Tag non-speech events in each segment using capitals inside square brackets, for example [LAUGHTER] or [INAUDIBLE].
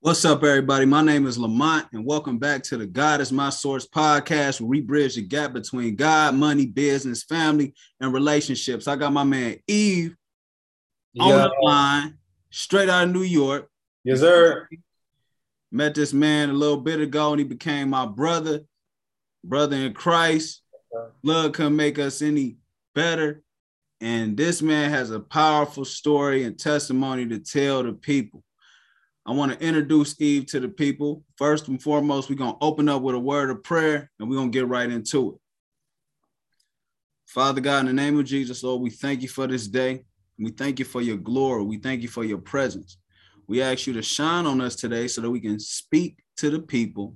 What's up, everybody? My name is Lamont, and welcome back to the God is My Source podcast, where we bridge the gap between God, money, business, family, and relationships. I got my man Irve on the line, straight out of New York. Yes, sir. Met this man a little bit ago, and he became my brother, brother in Christ. Love couldn't make us any better. And this man has a powerful story and testimony to tell the people. I want to introduce Irve to the people. First and foremost, we're going to open up with a word of prayer and we're going to get right into it. Father God, in the name of Jesus, Lord, we thank you for this day. We thank you for your glory. We thank you for your presence. We ask you to shine on us today so that we can speak to the people,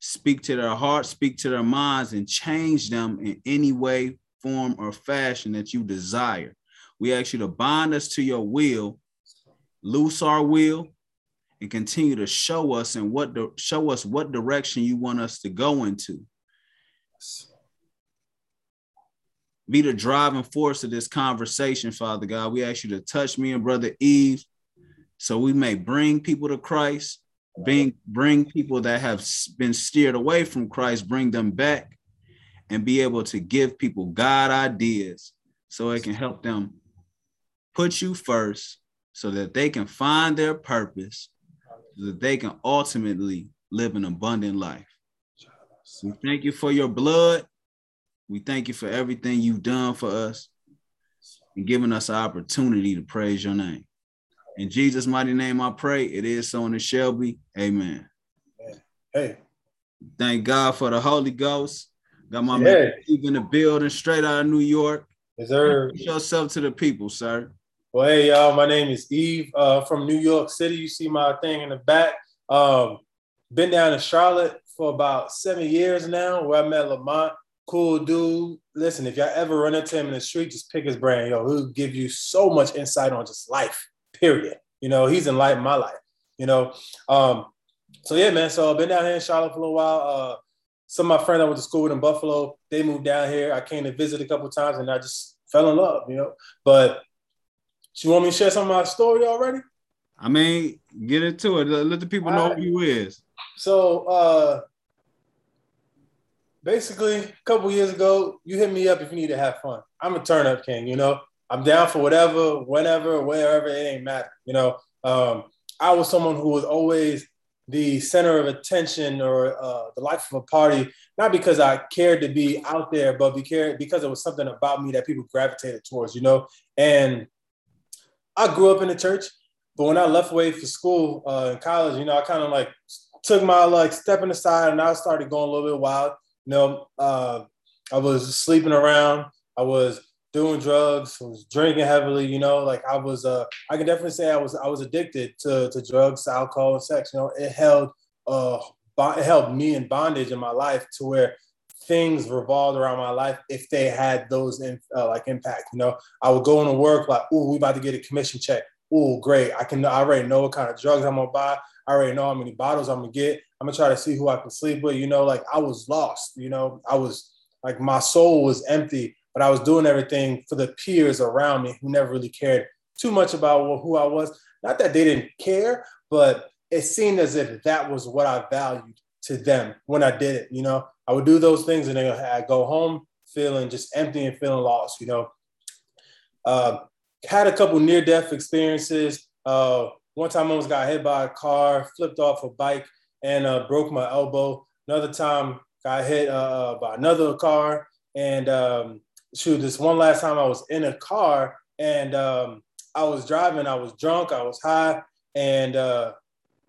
speak to their hearts, speak to their minds, and change them in any way, form, or fashion that you desire. We ask you to bind us to your will, loose our will, and continue to show us and what show us what direction you want us to go into. Be the driving force of this conversation, Father God. We ask you to touch me and Brother Irve so we may bring people to Christ, bring, bring people that have been steered away from Christ, bring them back, and be able to give people God ideas so it can help them put you first so that they can find their purpose so that they can ultimately live an abundant life. We thank you for your blood. We thank you for everything you've done for us and giving us an opportunity to praise your name. In Jesus' mighty name, I pray. It is so and it shall be. Amen. Hey. Thank God for the Holy Ghost. Got my yeah. man in the building straight out of New York. Yes, sir. yourself to the people, sir. Well, hey, y'all, my name is Irve uh, from New York City. You see my thing in the back. Um, been down in Charlotte for about seven years now, where I met Lamont. Cool dude. Listen, if y'all ever run into him in the street, just pick his brain. Yo, he'll give you so much insight on just life, period. You know, he's enlightened my life, you know. Um, so yeah, man. So I've been down here in Charlotte for a little while. Uh, some of my friends I went to school with in Buffalo, they moved down here. I came to visit a couple times and I just fell in love, you know. But you want me to share some of my story already? I mean, get into it. Let the people know right. who you is. So uh basically a couple years ago, you hit me up if you need to have fun. I'm a turn up king, you know. I'm down for whatever, whenever, wherever, it ain't matter. You know, um, I was someone who was always the center of attention or uh, the life of a party, not because I cared to be out there, but because it was something about me that people gravitated towards, you know. And I grew up in the church, but when I left away for school uh, in college, you know, I kind of like took my like stepping aside and I started going a little bit wild. You know, uh, I was sleeping around. I was doing drugs. I was drinking heavily. You know, like I was. Uh, I can definitely say I was. I was addicted to to drugs, alcohol, and sex. You know, it held. Uh, it held me in bondage in my life to where things revolved around my life if they had those in, uh, like impact. You know, I would go into work like, "Oh, we about to get a commission check. Oh, great! I can I already know what kind of drugs I'm gonna buy. I already know how many bottles I'm gonna get. I'm gonna try to see who I can sleep with. You know, like I was lost. You know, I was like my soul was empty, but I was doing everything for the peers around me who never really cared too much about who I was. Not that they didn't care, but it seemed as if that was what I valued to them when I did it. You know, I would do those things and then I go home feeling just empty and feeling lost. You know, uh, had a couple near death experiences. Uh, one time I almost got hit by a car, flipped off a bike, and uh, broke my elbow. Another time got hit uh, by another car, and um, shoot, this one last time I was in a car and um, I was driving. I was drunk. I was high, and uh,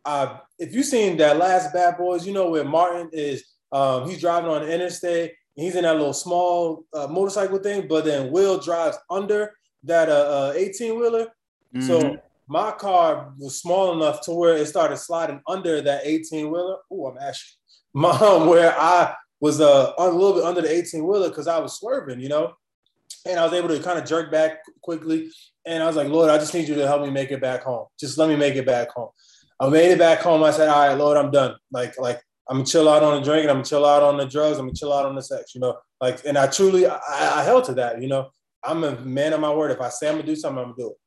I, if you seen that last Bad Boys, you know where Martin is um, he's driving on the interstate. He's in that little small uh, motorcycle thing, but then Will drives under that uh, 18 uh, wheeler. Mm-hmm. So my car was small enough to where it started sliding under that 18 wheeler. Oh, I'm ashy. [LAUGHS] Mom, where I was uh, a little bit under the 18 wheeler because I was swerving, you know, and I was able to kind of jerk back quickly. And I was like, Lord, I just need you to help me make it back home. Just let me make it back home. I made it back home. I said, all right, Lord, I'm done. Like, like I'm gonna chill out on the drink, and I'm gonna chill out on the drugs, I'm gonna chill out on the sex, you know. Like, and I truly, I, I held to that, you know. I'm a man of my word. If I say I'm gonna do something, I'm gonna do it.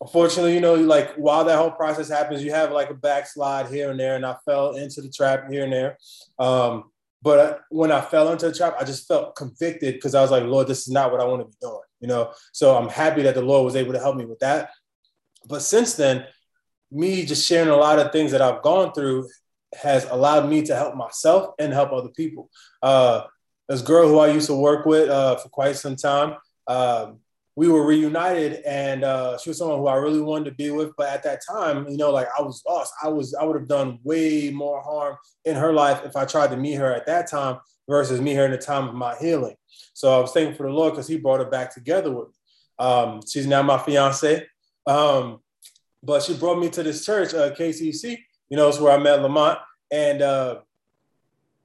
unfortunately, you know, like while that whole process happens, you have like a backslide here and there, and I fell into the trap here and there. Um, but when I fell into the trap, I just felt convicted because I was like, Lord, this is not what I want to be doing, you know. So I'm happy that the Lord was able to help me with that. But since then, me just sharing a lot of things that I've gone through has allowed me to help myself and help other people. Uh, this girl who I used to work with uh, for quite some time, um, we were reunited, and uh, she was someone who I really wanted to be with. But at that time, you know, like I was lost. I was I would have done way more harm in her life if I tried to meet her at that time versus me her in the time of my healing. So I was thankful for the Lord because He brought her back together with me. Um, she's now my fiance. Um, but she brought me to this church, uh, KCC. You know, it's where I met Lamont, and uh,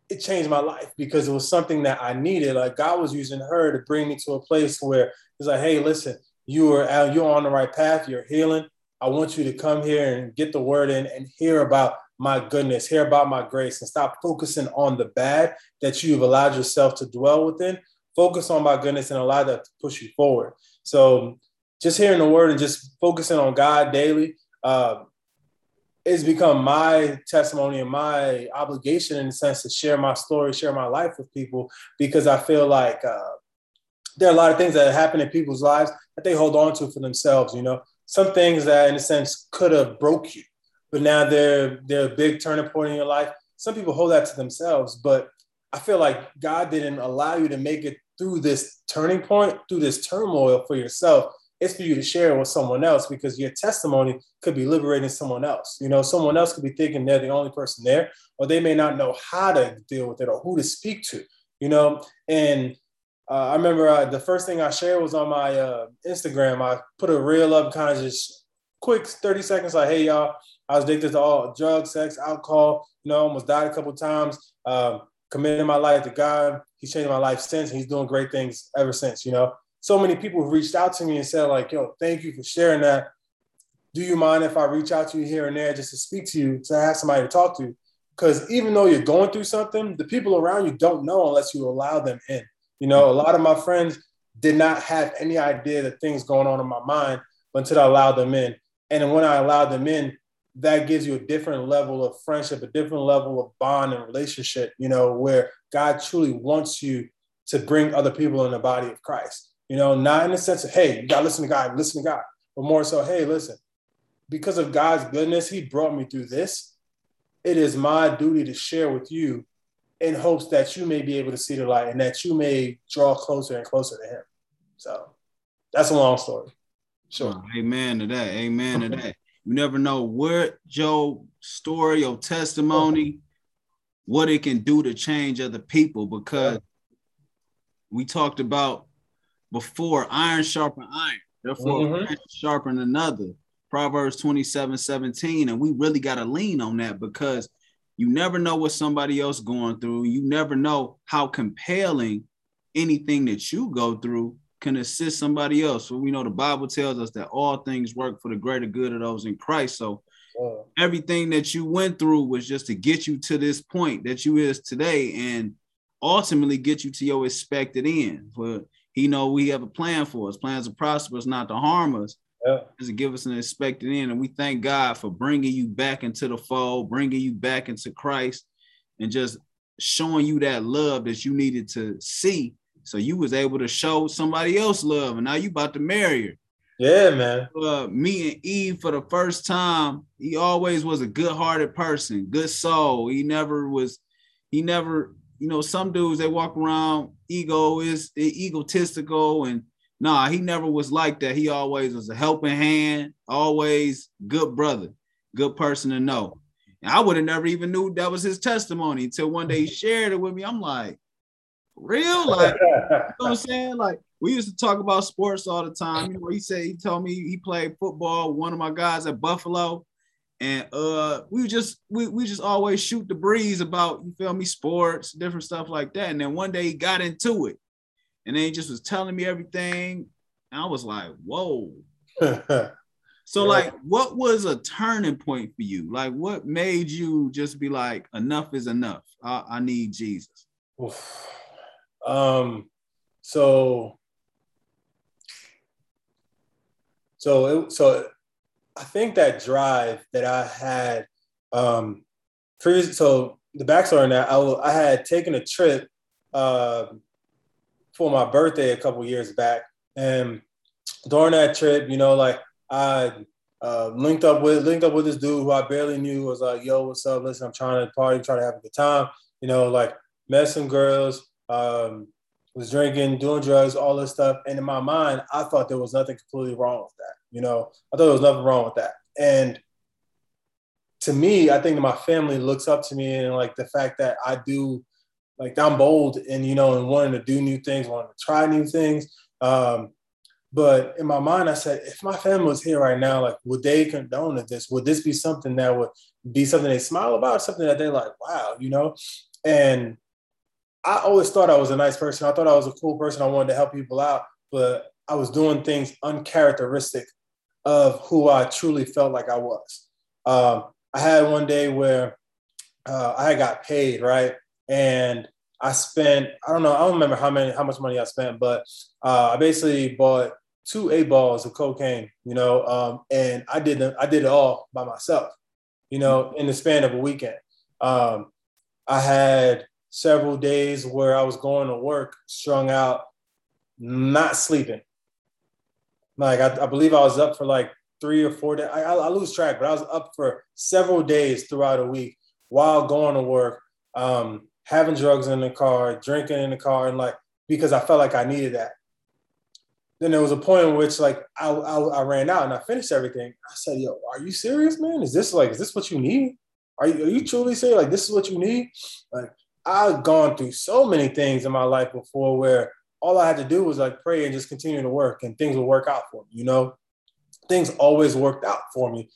it changed my life because it was something that I needed. Like God was using her to bring me to a place where it's like, hey, listen, you are you're on the right path, you're healing. I want you to come here and get the word in and hear about my goodness, hear about my grace, and stop focusing on the bad that you've allowed yourself to dwell within. Focus on my goodness and allow that to push you forward. So just hearing the word and just focusing on God daily, uh, it's become my testimony and my obligation in a sense to share my story, share my life with people because I feel like uh, there are a lot of things that happen in people's lives that they hold on to for themselves. You know, some things that in a sense could have broke you, but now they're they're a big turning point in your life. Some people hold that to themselves, but I feel like God didn't allow you to make it through this turning point, through this turmoil for yourself it's for you to share with someone else because your testimony could be liberating someone else. You know, someone else could be thinking they're the only person there, or they may not know how to deal with it or who to speak to, you know. And uh, I remember uh, the first thing I shared was on my uh, Instagram. I put a reel up, kind of just quick 30 seconds, like, hey, y'all, I was addicted to all drugs, sex, alcohol, you know, almost died a couple times. Um, committed my life to God. He's changed my life since. He's doing great things ever since, you know so many people have reached out to me and said, like, yo, thank you for sharing that. Do you mind if I reach out to you here and there just to speak to you, to have somebody to talk to? Because even though you're going through something, the people around you don't know unless you allow them in. You know, a lot of my friends did not have any idea the things going on in my mind until I allowed them in. And when I allowed them in, that gives you a different level of friendship, a different level of bond and relationship, you know, where God truly wants you to bring other people in the body of Christ. You know, not in the sense of, hey, you gotta listen to God, listen to God, but more so, hey, listen, because of God's goodness, He brought me through this. It is my duty to share with you in hopes that you may be able to see the light and that you may draw closer and closer to Him. So that's a long story. Sure. Amen to that. Amen to that. You never know what your story or testimony, what it can do to change other people because we talked about before iron sharpen iron. Therefore, mm-hmm. sharpen another. Proverbs 27 17. And we really got to lean on that because you never know what somebody else going through. You never know how compelling anything that you go through can assist somebody else. So we know the Bible tells us that all things work for the greater good of those in Christ. So everything that you went through was just to get you to this point that you is today and ultimately get you to your expected end. For he know we have a plan for us. Plans to prosper us, not to harm us. Yeah. To give us an expected end. And we thank God for bringing you back into the fold, bringing you back into Christ, and just showing you that love that you needed to see. So you was able to show somebody else love, and now you about to marry her. Yeah, man. Uh, and Irve for the first time, he always was a good-hearted person, good soul. He never was, he never you know, some dudes they walk around ego is egotistical and nah, he never was like that. He always was a helping hand, always good brother, good person to know. And I would have never even knew that was his testimony until one day he [LAUGHS] shared it with me. I'm like, real? Like, you know what I'm saying? Like, we used to talk about sports all the time. You know, he said he told me he played football. One of my guys at Buffalo, and uh we just we, we just always shoot the breeze about you feel me sports different stuff like that. And then one day he got into it and then he just was telling me everything. And i was like whoa. [LAUGHS] So yeah. like what was a turning point for you? Like what made you just be like enough is enough. I, I need jesus. Oof. um so so it, so I think that drive that I had, um, so the backstory on that, I, I had taken a trip uh, for my birthday a couple years back, and during that trip, you know, like I uh, linked up with linked up with this dude who I barely knew. Was like, "Yo, what's up? Listen, I'm trying to party, trying to have a good time." You know, like met some girls, um, was drinking, doing drugs, all this stuff. And in my mind, I thought there was nothing completely wrong with that. You know, I thought there was nothing wrong with that. And to me, I think my family looks up to me and like the fact that I do, like I'm bold and you know, and wanting to do new things, wanting to try new things. Um, but in my mind, I said, if my family was here right now, like, would they condone this? Would this be something that would be something they smile about, something that they're like, wow, you know? And I always thought I was a nice person. I thought I was a cool person. I wanted to help people out, but I was doing things uncharacteristic of who I truly felt like I was. Um, I had one day where uh, I got paid, right? And I spent, I don't know, I don't remember how many, how much money I spent, but uh, I basically bought two eight balls of cocaine, you know, um, and I did I did it all by myself, you know, in the span of a weekend. Um, I had several days where I was going to work, strung out, not sleeping. Like I, I believe I was up for like three or four days. I, I, lose track, but I was up for several days throughout a week while going to work, um, having drugs in the car, drinking in the car, and like because I felt like I needed that then there was a point in which like I, I, I, ran out and I finished everything. I said, "Yo, are you serious, man? Is this like is this what you need? Are you, are you truly saying like this is what you need?" Like I've gone through so many things in my life before where all I had to do was like pray and just continue to work and things will work out for me. You know, things always worked out for me.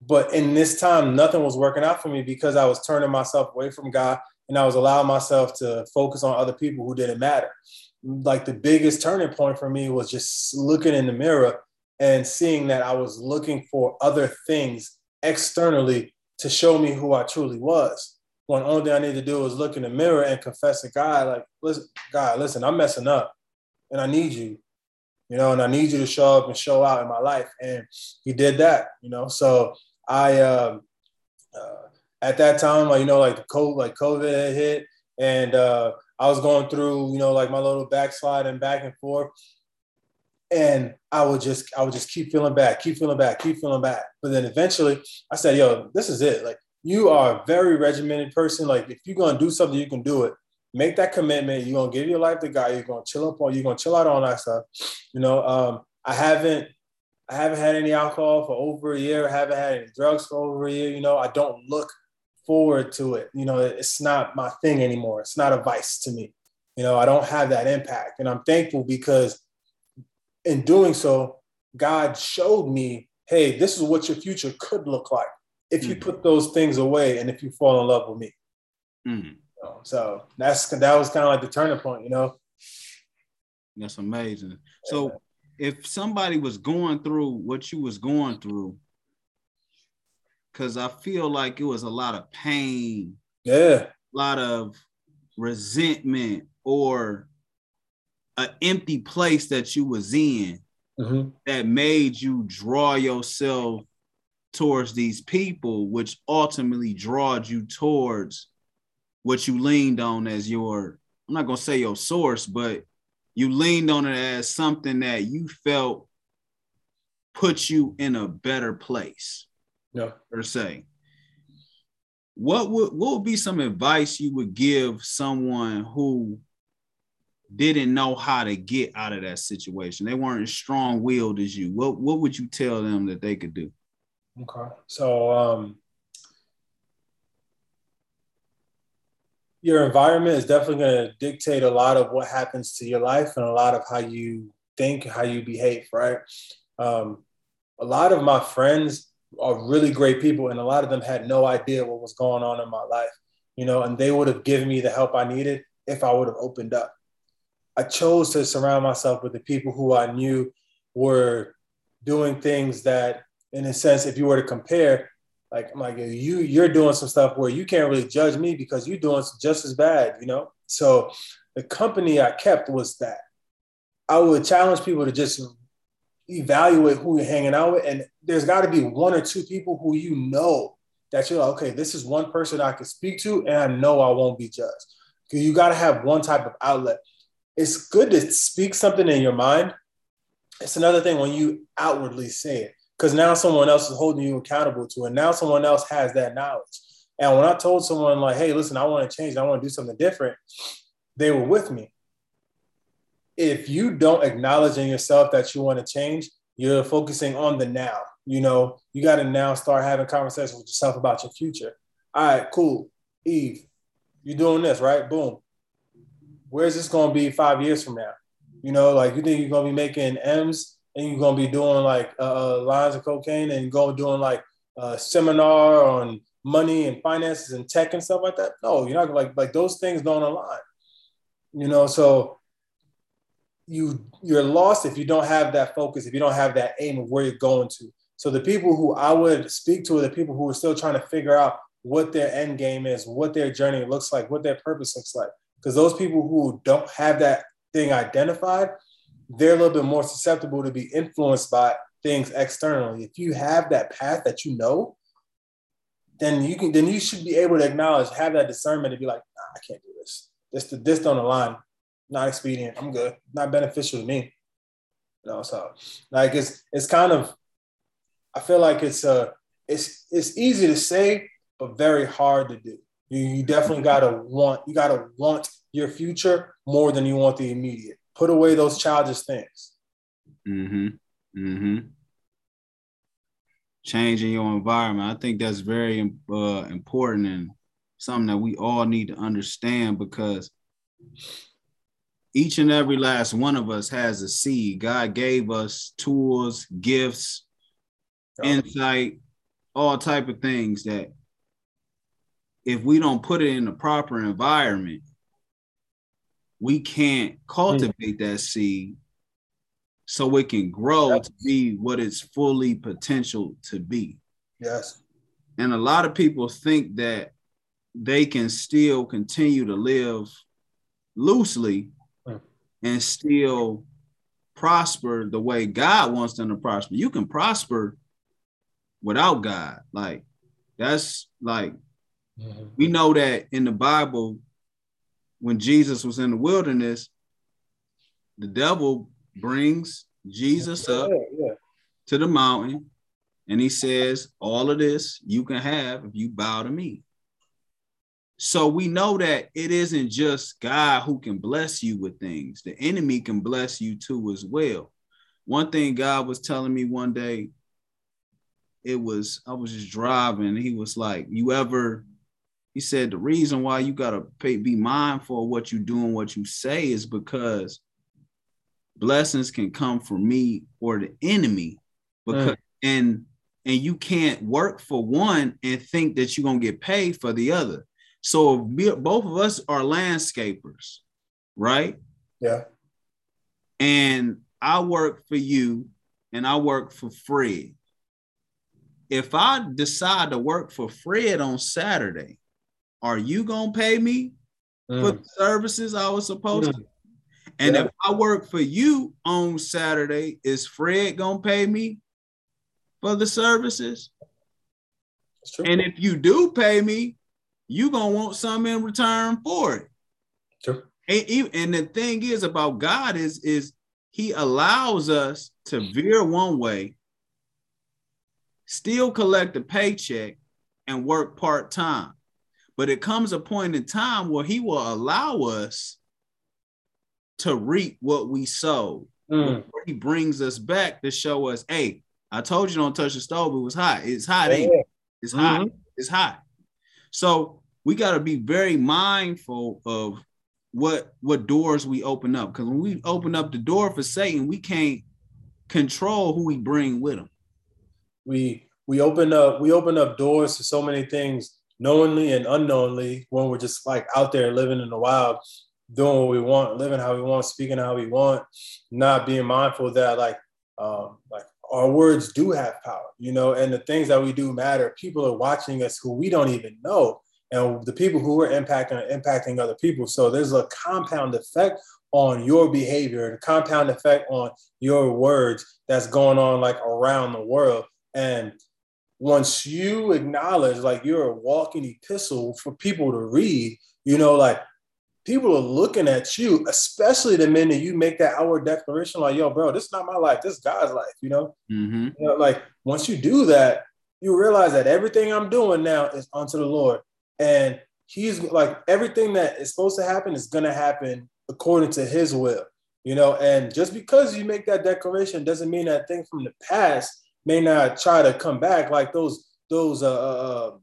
But in this time, nothing was working out for me because I was turning myself away from God and I was allowing myself to focus on other people who didn't matter like the biggest turning point for me was just looking in the mirror and seeing that I was looking for other things externally to show me who I truly was. When only thing I need to do is look in the mirror and confess to God, like, listen, God, listen, I'm messing up and I need you, you know, and I need you to show up and show out in my life. And he did that, you know. So I, um, uh, at that time, like, you know, like the COVID, like COVID hit and, uh, I was going through, you know, like my little backslide and back and forth. And I would just, I would just keep feeling bad, keep feeling bad, keep feeling bad. But then eventually I said, yo, this is it. Like you are a very regimented person. Like if you're gonna do something, you can do it. Make that commitment. You're gonna give your life to God. You're gonna chill up on, you're gonna chill out on that stuff. You know, um, I haven't I haven't had any alcohol for over a year. I haven't had any drugs for over a year. You know, I don't look forward to it. You know, it's not my thing anymore. It's not a vice to me. You know, I don't have that impact. And I'm thankful because in doing so, God showed me, hey, this is what your future could look like if you mm put those things away and if you fall in love with me. mm So that's that was kind of like the turning point, you know. That's amazing. So if somebody was going through what you was going through, because I feel like it was a lot of pain, yeah, a lot of resentment or an empty place that you was in mm-hmm. that made you draw yourself towards these people, which ultimately drawed you towards what you leaned on as your, I'm not gonna say your source, but you leaned on it as something that you felt put you in a better place no. per se. What would what would be some advice you would give someone who didn't know how to get out of that situation? They weren't as strong willed as you. What what would you tell them that they could do? Okay. So um your environment is definitely going to dictate a lot of what happens to your life and a lot of how you think, how you behave, right? Um, a lot of my friends are really great people, and a lot of them had no idea what was going on in my life, you know, and they would have given me the help I needed if I would have opened up. I chose to surround myself with the people who I knew were doing things that, in a sense, if you were to compare, like I'm like you, you're doing some stuff where you can't really judge me because you're doing just as bad, you know. So the company I kept was that I would challenge people to just evaluate who you're hanging out with, and there's got to be one or two people who you know that you're like, okay, this is one person I can speak to, and I know I won't be judged. Because you got to have one type of outlet. It's good to speak something in your mind. It's another thing when you outwardly say it, because now someone else is holding you accountable to it. Now someone else has that knowledge. And when I told someone like, "Hey, listen, I want to change. I want to do something different," they were with me. If you don't acknowledge in yourself that you want to change, you're focusing on the now. You know, you got to now start having conversations with yourself about your future. All right, cool. Irve, you're doing this, right? Boom. Where's this going to be five years from now? You know, like you think you're going to be making M's and you're to be doing like uh, uh, lines of cocaine and going doing like a seminar on money and finances and tech and stuff like that. No, you're not like like those things don't align. You know, so you you're lost if you don't have that focus, if you don't have that aim of where you're going to. So the people who I would speak to are the people who are still trying to figure out what their end game is, what their journey looks like, what their purpose looks like. Because those people who don't have that thing identified, they're a little bit more susceptible to be influenced by things externally. If you have that path that you know, then you can then you should be able to acknowledge, have that discernment to be like, nah, I can't do this. This this don't align. Not expedient. I'm good. Not beneficial to me. You know, so like it's it's kind of I feel like it's uh it's it's easy to say, but very hard to do. You, you definitely gotta want you gotta want your future more than you want the immediate. Put away those childish things. Mm-hmm. Mm-hmm changing your environment. I think that's very uh, important and something that we all need to understand because each and every last one of us has a seed. God gave us tools, gifts, insight, all type of things that if we don't put it in the proper environment, we can't cultivate that seed so it can grow yep. to be what it's fully potential to be. Yes. And a lot of people think that they can still continue to live loosely mm. and still prosper the way God wants them to prosper. You can prosper without God. Like that's like mm-hmm. we know that in the Bible when Jesus was in the wilderness, the devil brings Jesus up yeah, yeah. to the mountain and he says, All of this you can have if you bow to me. So we know that it isn't just God who can bless you with things, the enemy can bless you too as well. One thing God was telling me one day, it was I was just driving, he was like, You ever he said the reason why you gotta pay, be mindful of what you do and what you say is because blessings can come from me or the enemy because mm. and and you can't work for one and think that you're gonna get paid for the other. So both of us are landscapers, right? Yeah. And I work for you and I work for Fred. If I decide to work for Fred on Saturday, are you gonna pay me mm. for the services I was supposed mm. to? And yeah. if I work for you on Saturday, is Fred gonna pay me for the services? And if you do pay me, you gonna want some in return for it. Sure. And, and the thing is about God is is He allows us to veer one way, still collect a paycheck, and work part time. But it comes a point in time where He will allow us to reap what we sow. Mm. He brings us back to show us, hey, I told you don't touch the stove. It was hot. It's hot, yeah. it? It's mm-hmm. hot. It's hot. So we got to be very mindful of what what doors we open up. Because when we open up the door for Satan, we can't control who we bring with him. We we open up we open up doors to so many things knowingly and unknowingly when we're just like out there living in the wild doing what we want, living how we want, speaking how we want, not being mindful that like um, like our words do have power, you know, and the things that we do matter. People are watching us who we don't even know. And the people who are impacting are impacting other people. So there's a compound effect on your behavior, the compound effect on your words that's going on like around the world. And once you acknowledge like you're a walking epistle for people to read, you know, like people are looking at you, especially the minute you make that outward declaration, like, yo, bro, this is not my life, this is God's life, you know? Mm-hmm. you know? Like once you do that, you realize that everything I'm doing now is unto the Lord. And he's like everything that is supposed to happen is gonna happen according to his will, you know. And just because you make that declaration doesn't mean that thing from the past may not try to come back like those those uh, uh, uh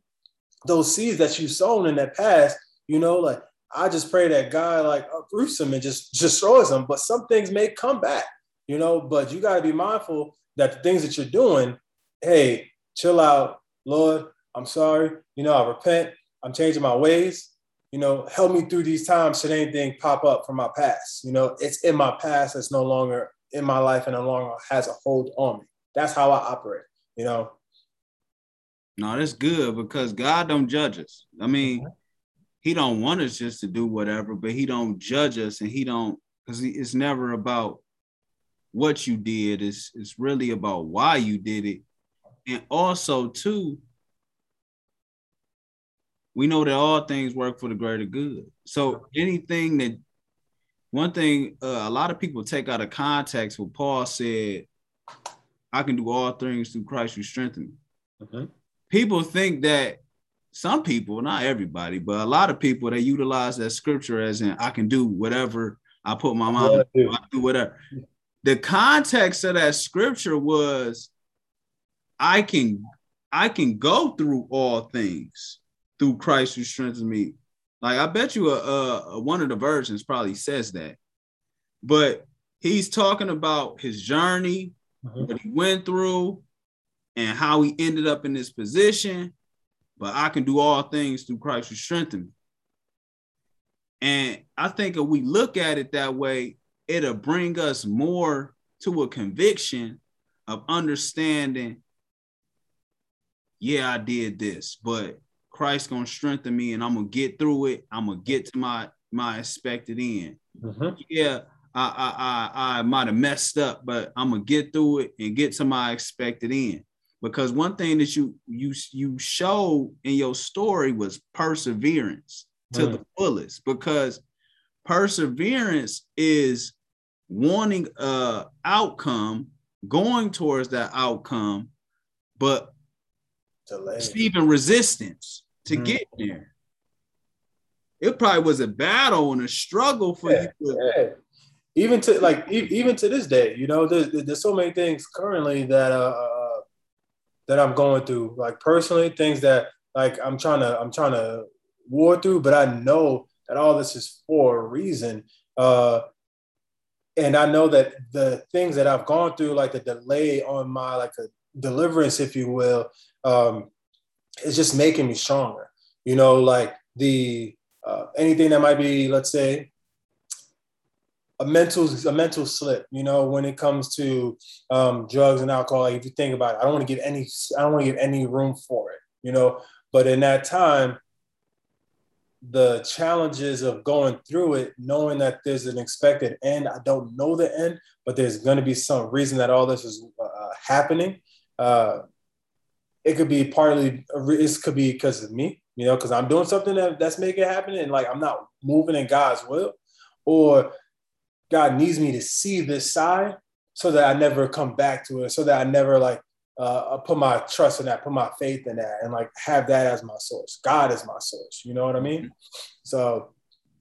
those seeds that you've sown in that past, you know, like I just pray that God like uproots them and just destroys them. But some things may come back, you know. But you got to be mindful that the things that you're doing, hey, chill out, Lord. I'm sorry. You know, I repent. I'm changing my ways. You know, help me through these times should anything pop up from my past. You know, it's in my past. It's no longer in my life and no longer has a hold on me. That's how I operate. You know. No, that's good because God don't judge us. I mean, mm-hmm he don't want us just to do whatever, but he don't judge us and he don't because it's never about what you did. It's it's really about why you did it. And also too, we know that all things work for the greater good. So anything that one thing uh, a lot of people take out of context what Paul said, I can do all things through Christ who strengthens me. Mm-hmm. People think that some people, not everybody, but a lot of people they utilize that scripture as in I can do whatever I put my mind yeah, I do whatever. The context of that scripture was I can I can go through all things through Christ who strengthens me. Like I bet you a, a one of the versions probably says that, but he's talking about his journey, mm-hmm. what he went through, and how he ended up in this position but I can do all things through Christ who strengthens me. And I think if we look at it that way, it'll bring us more to a conviction of understanding, yeah, I did this, but Christ gonna strengthen me and I'm gonna get through it. I'm gonna get to my my expected end. Mm-hmm. Yeah, I I I, I might have messed up, but I'm gonna get through it and get to my expected end because one thing that you you you show in your story was perseverance to mm. the fullest because perseverance is wanting a outcome going towards that outcome but receiving resistance to mm. get there it probably was a battle and a struggle for yeah, you to, yeah. Even to like even to this day you know there's, there's so many things currently that uh, uh that I'm going through, like personally, things that like I'm trying to I'm trying to war through, but I know that all this is for a reason. Uh, and I know that the things that I've gone through, like the delay on my like a deliverance, if you will, um, is just making me stronger. You know, like the uh, anything that might be, let's say, a mental a mental slip you know when it comes to um, drugs and alcohol if you think about it i don't want to give any i don't want to give any room for it you know? But in that time the challenges of going through it knowing that there's an expected end i don't know the end but there's going to be some reason that all this is uh, happening uh, it could be partly it could be because of me you know because i'm doing something that, that's making it happen and like i'm not moving in god's will or God needs me to see this side so that I never come back to it, so that I never like uh, put my trust in that, put my faith in that, and like have that as my source. God is my source. You know what I mean? Mm-hmm. So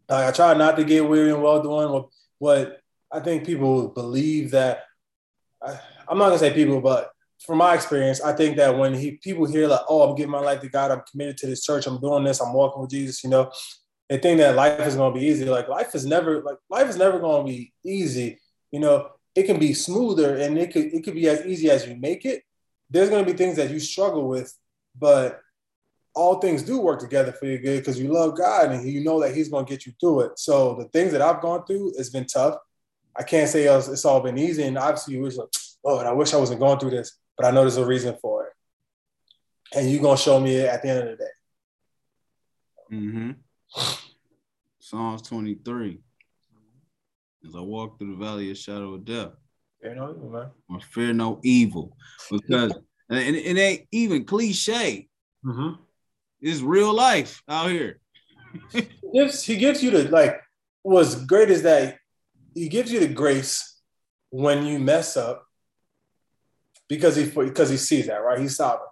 uh, I try not to get weary and well doing. What, what I think people believe that I, I'm not gonna say people, but from my experience, I think that when he people hear like, "Oh, I'm giving my life to God. I'm committed to this church. I'm doing this. I'm walking with Jesus," you know, they think that life is going to be easy. Like life is never like life is never going to be easy. You know, it can be smoother and it could it could be as easy as you make it. There's going to be things that you struggle with, but all things do work together for your good because you love God and you know that He's going to get you through it. So the things that I've gone through, it's been tough. I can't say it's all been easy, and obviously you wish like, oh, and I wish I wasn't going through this, but I know there's a reason for it, and you're gonna show me it at the end of the day. Mm-hmm. [SIGHS] Psalms 23. As I walk through the valley of shadow of death. Fear no evil, man. Or fear no evil. Because and it, it ain't even cliche. Mm-hmm. It's real life out here. he gives he gives you the like what's great is that he gives you the grace when you mess up because he because he sees that right he's sovereign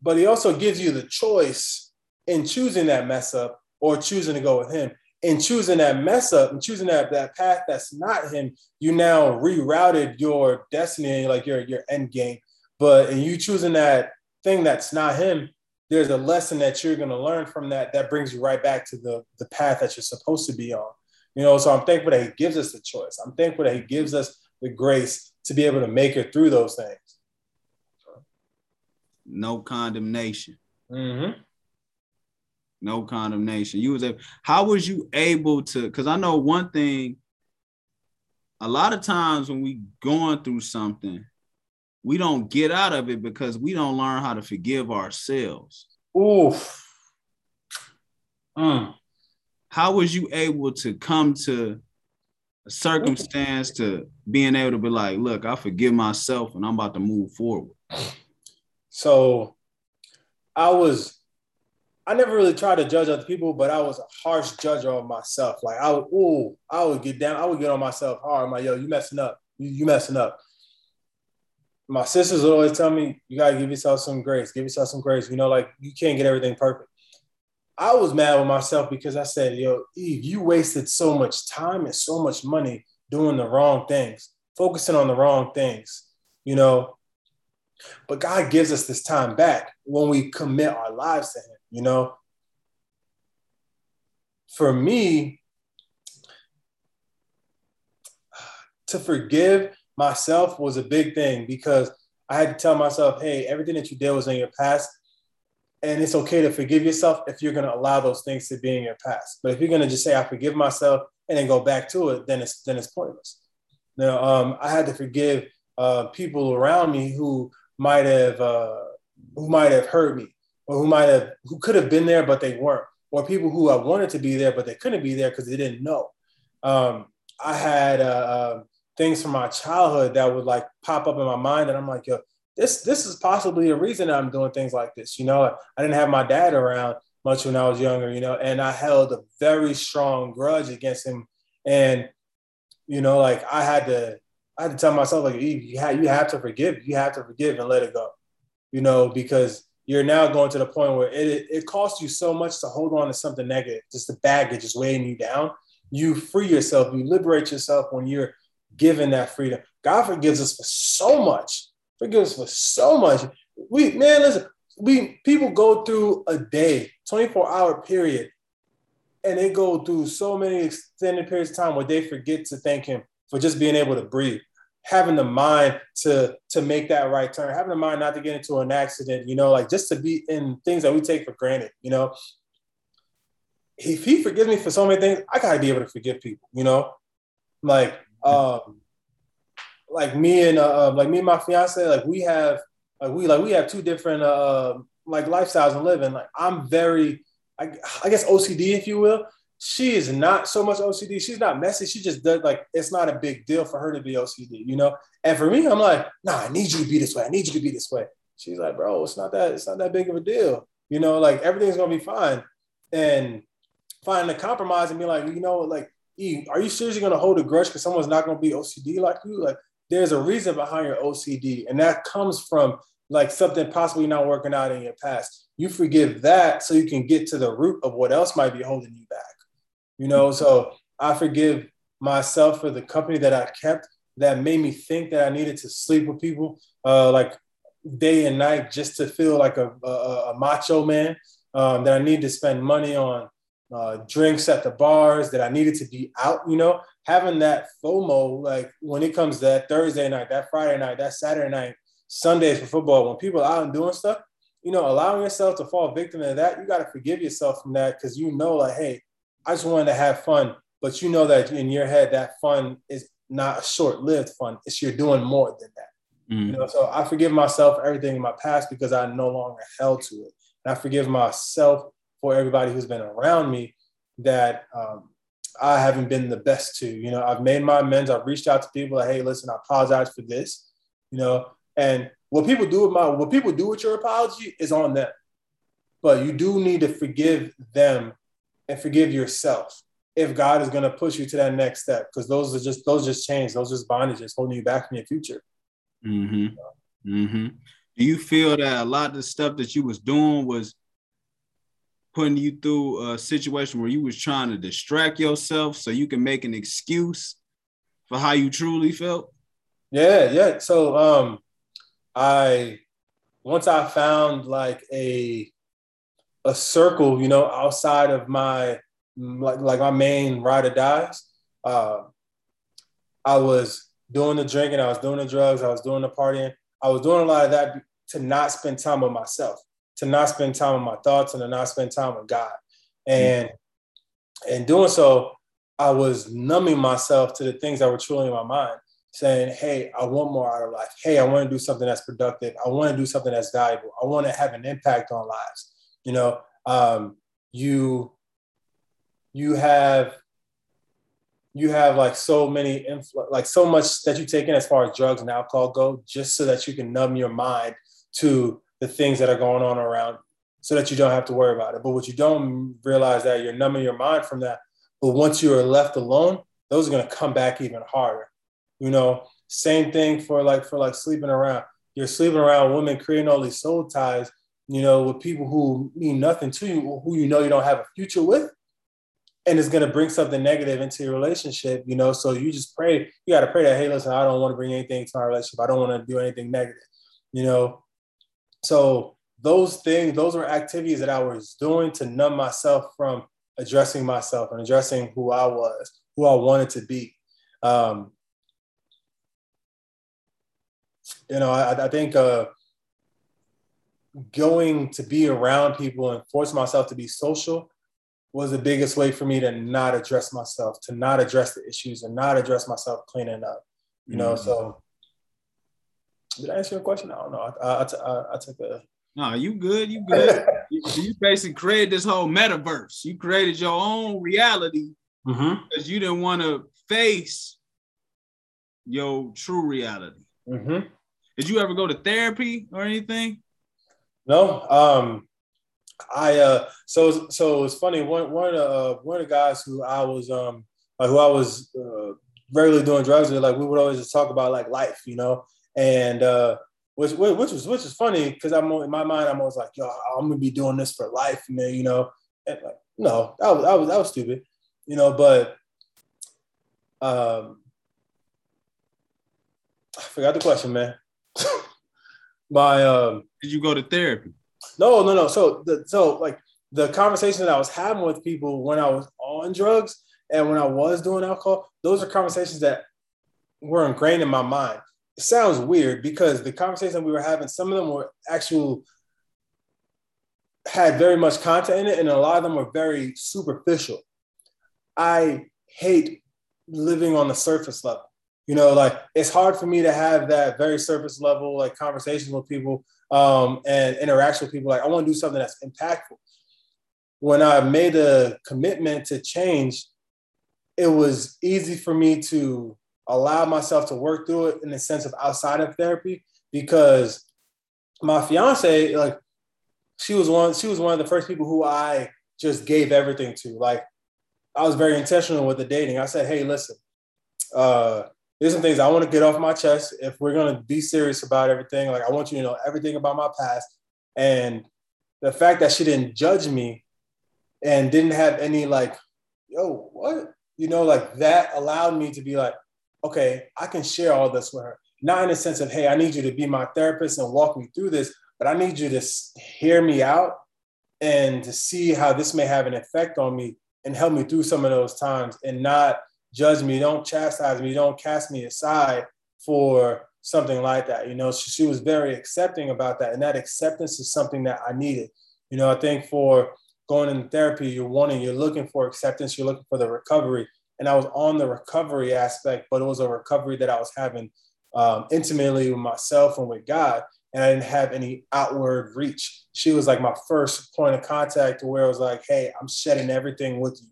but he also gives you the choice in choosing that mess up or choosing to go with him. And choosing that mess up and choosing that, that path that's not him you now rerouted your destiny like your your end game. But and you choosing that thing that's not him there's a lesson that you're going to learn from that that brings you right back to the the path that you're supposed to be on. You know so i'm thankful that he gives us the choice. I'm thankful that he gives us the grace to be able to make it through those things. No condemnation. Mm-hmm. No condemnation you was able how was you able to because i know one thing a lot of times when we going through something we don't get out of it because we don't learn how to forgive ourselves Oof. Mm. how was you able to come to a circumstance to being able to be like look i forgive myself and i'm about to move forward so I was, I never really tried to judge other people, but I was a harsh judge of myself. Like I would, ooh, I would get down, I would get on myself hard. I'm like, yo, you messing up. You, you messing up. My sisters would always tell me, you gotta give yourself some grace, give yourself some grace. You know, like you can't get everything perfect. I was mad with myself because I said, yo, Irve, you wasted so much time and so much money doing the wrong things, focusing on the wrong things. You know, but God gives us this time back when we commit our lives to Him, you know? For me, to forgive myself was a big thing because I had to tell myself, hey, everything that you did was in your past. And it's okay to forgive yourself if you're going to allow those things to be in your past. But if you're going to just say, I forgive myself and then go back to it, then it's, then it's pointless. Now, um, I had to forgive uh, people around me who might have uh, who might have hurt me or who might have who could have been there but they weren't or people who I wanted to be there but they couldn't be there because they didn't know. Um, I had uh, uh, things from my childhood that would like pop up in my mind and I'm like, yo, this this is possibly a reason I'm doing things like this. You know, I didn't have my dad around much when I was younger, you know, and I held a very strong grudge against him. And, you know, like I had to I had to tell myself like you have you have to forgive, you have to forgive and let it go, you know, because you're now going to the point where it, it, costs you so much to hold on to something negative, just the baggage is weighing you down. You free yourself, you liberate yourself when you're given that freedom. God forgives us for so much, forgives us for so much. We man, listen, we people go through a day, 24 hour period, and they go through so many extended periods of time where they forget to thank Him for just being able to breathe having the mind to to make that right turn having the mind not to get into an accident you know like just to be in things that we take for granted you know? If he forgives me for so many things i gotta be able to forgive people you know? Like um like me and uh, um, like me and my fiance like we have like we like we have two different uh like lifestyles and living. Like i'm very I, I guess ocd if you will she is not so much OCD. She's not messy. She just does like it's not a big deal for her to be OCD, you know. And for me, I'm like, nah, I need you to be this way. I need you to be this way. She's like, bro, it's not that. It's not that big of a deal, you know. Like everything's gonna be fine. And finding a compromise and be like, you know, like, are you seriously gonna hold a grudge because someone's not gonna be OCD like you? Like, there's a reason behind your OCD, and that comes from like something possibly not working out in your past. You forgive that so you can get to the root of what else might be holding you back you know. So I forgive myself for the company that I kept that made me think that I needed to sleep with people uh, like day and night just to feel like a, a, a macho man. Um, that I need to spend money on uh, drinks at the bars. That I needed to be out. You know, having that FOMO like when it comes to that Thursday night, that Friday night, that Saturday night, Sundays for football. When people are out and doing stuff, you know, allowing yourself to fall victim to that, you got to forgive yourself from that because you know, like, hey, I just wanted to have fun. But you know that in your head, that fun is not a short-lived fun. It's you're doing more than that. Mm. You know, so I forgive myself for everything in my past because I no longer held to it. And I forgive myself for everybody who's been around me that um, I haven't been the best to. You know, I've made my amends. I've reached out to people like, hey, listen, I apologize for this. You know, and what people do with my what people do with your apology is on them. But you do need to forgive them and forgive yourself if God is going to push you to that next step, because those are just those just chains, those just bondages holding you back from your future. Mm-hmm. Mm-hmm. Do you feel that a lot of the stuff that you was doing was putting you through a situation where you was trying to distract yourself so you can make an excuse for how you truly felt? Yeah, yeah. So um I once I found like a a circle, you know, outside of my like like my main ride or dies. Uh, I was doing the drinking, I was doing the drugs, I was doing the partying. I was doing a lot of that to not spend time with myself, to not spend time with my thoughts, and to not spend time with God. And in doing so, I was numbing myself to the things that were truly in my mind, saying, Hey, I want more out of life. Hey, I want to do something that's productive. I want to do something that's valuable. I want to have an impact on lives. You know, um, you you have you have like so many influ- like so much that you take in as far as drugs and alcohol go just so that you can numb your mind to the things that are going on around so that you don't have to worry about it. But what you don't realize that you're numbing your mind from that but once you are left alone those are going to come back even harder. You know same thing for like for like sleeping around. You're sleeping around women creating all these soul ties you know with people who mean nothing to you who you know you don't have a future with and it's to bring something negative into your relationship, you know. So you just pray. You got to pray that, hey, listen, I don't want to bring anything to my relationship. I don't want to do anything negative, you know. So those things, those were activities that I was doing to numb myself from addressing myself and addressing who I was, who I wanted to be. Um, you know, I, I think uh, going to be around people and force myself to be social was the biggest way for me to not address myself, to not address the issues and not address myself cleaning up. You know, mm-hmm. so did I answer your question? I don't know. I, I, I, I took a. No, you good. You good. [LAUGHS] you, you, basically created this whole metaverse. You created your own reality mm-hmm. because you didn't want to face your true reality. Mm-hmm. Did you ever go to therapy or anything? No. Um, I uh so so it's funny one one of uh, one of the guys who I was um like who I was uh, regularly doing drugs with like we would always just talk about like life you know? And uh which which was which is funny because I'm in my mind I'm always like yo I'm gonna be doing this for life then you know? And like, no that was that was that was stupid you know? But um I forgot the question man. [LAUGHS] My um did you go to therapy no, no, no. So the so like the conversation that I was having with people when I was on drugs and when I was doing alcohol, those are conversations that were ingrained in my mind. It sounds weird because the conversation we were having, some of them were actual had very much content in it, and a lot of them were very superficial. I hate living on the surface level. You know, like it's hard for me to have that very surface level like conversations with people um, and interaction with people. Like I want to do something that's impactful. When I made a commitment to change, it was easy for me to allow myself to work through it in the sense of outside of therapy because my fiance, like, she was one. She was one of the first people who I just gave everything to. Like, I was very intentional with the dating. I said, "Hey, listen, uh, there's some things I want to get off my chest. If we're gonna be serious about everything, like I want you to know everything about my past. And the fact that she didn't judge me and didn't have any like, yo, what? You know, like that allowed me to be like, okay, I can share all this with her. Not in the sense of, hey, I need you to be my therapist and walk me through this, but I need you to hear me out and to see how this may have an effect on me and help me through some of those times and not judge me, don't chastise me, don't cast me aside for something like that. You know, she, she, was very accepting about that. And that acceptance is something that I needed. You know, I think for going in therapy, you're wanting, you're looking for acceptance, you're looking for the recovery. And I was on the recovery aspect, but it was a recovery that I was having um, intimately with myself and with God. And I didn't have any outward reach. She was like my first point of contact where it was like, hey, I'm shedding everything with you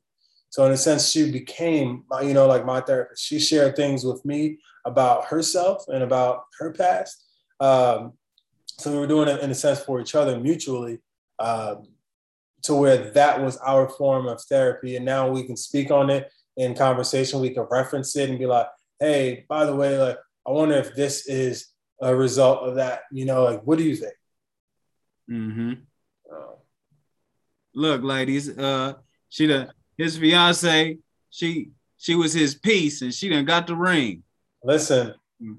So in a sense, she became my, you know, like my therapist. She shared things with me about herself and about her past. Um, so we were doing it in a sense for each other mutually, um, to where that was our form of therapy. And now we can speak on it in conversation. We can reference it and be like, "Hey, by the way, like I wonder if this is a result of that. You know, like what do you think?" Mm-hmm. Uh, Look, ladies, uh, she the his fiance, she she was his piece, and she done got the ring. Listen, hey,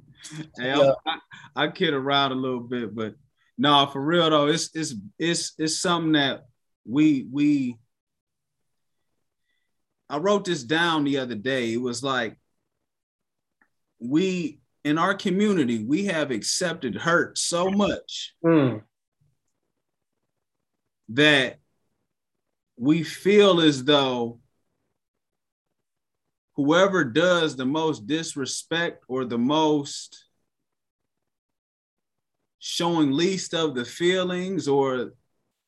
yeah. I, I kid around a little bit, but no, for real though, it's it's it's it's something that we we. I wrote this down the other day. It was like we in our community we have accepted hurt so much mm. that we feel as though whoever does the most disrespect or the most showing least of the feelings or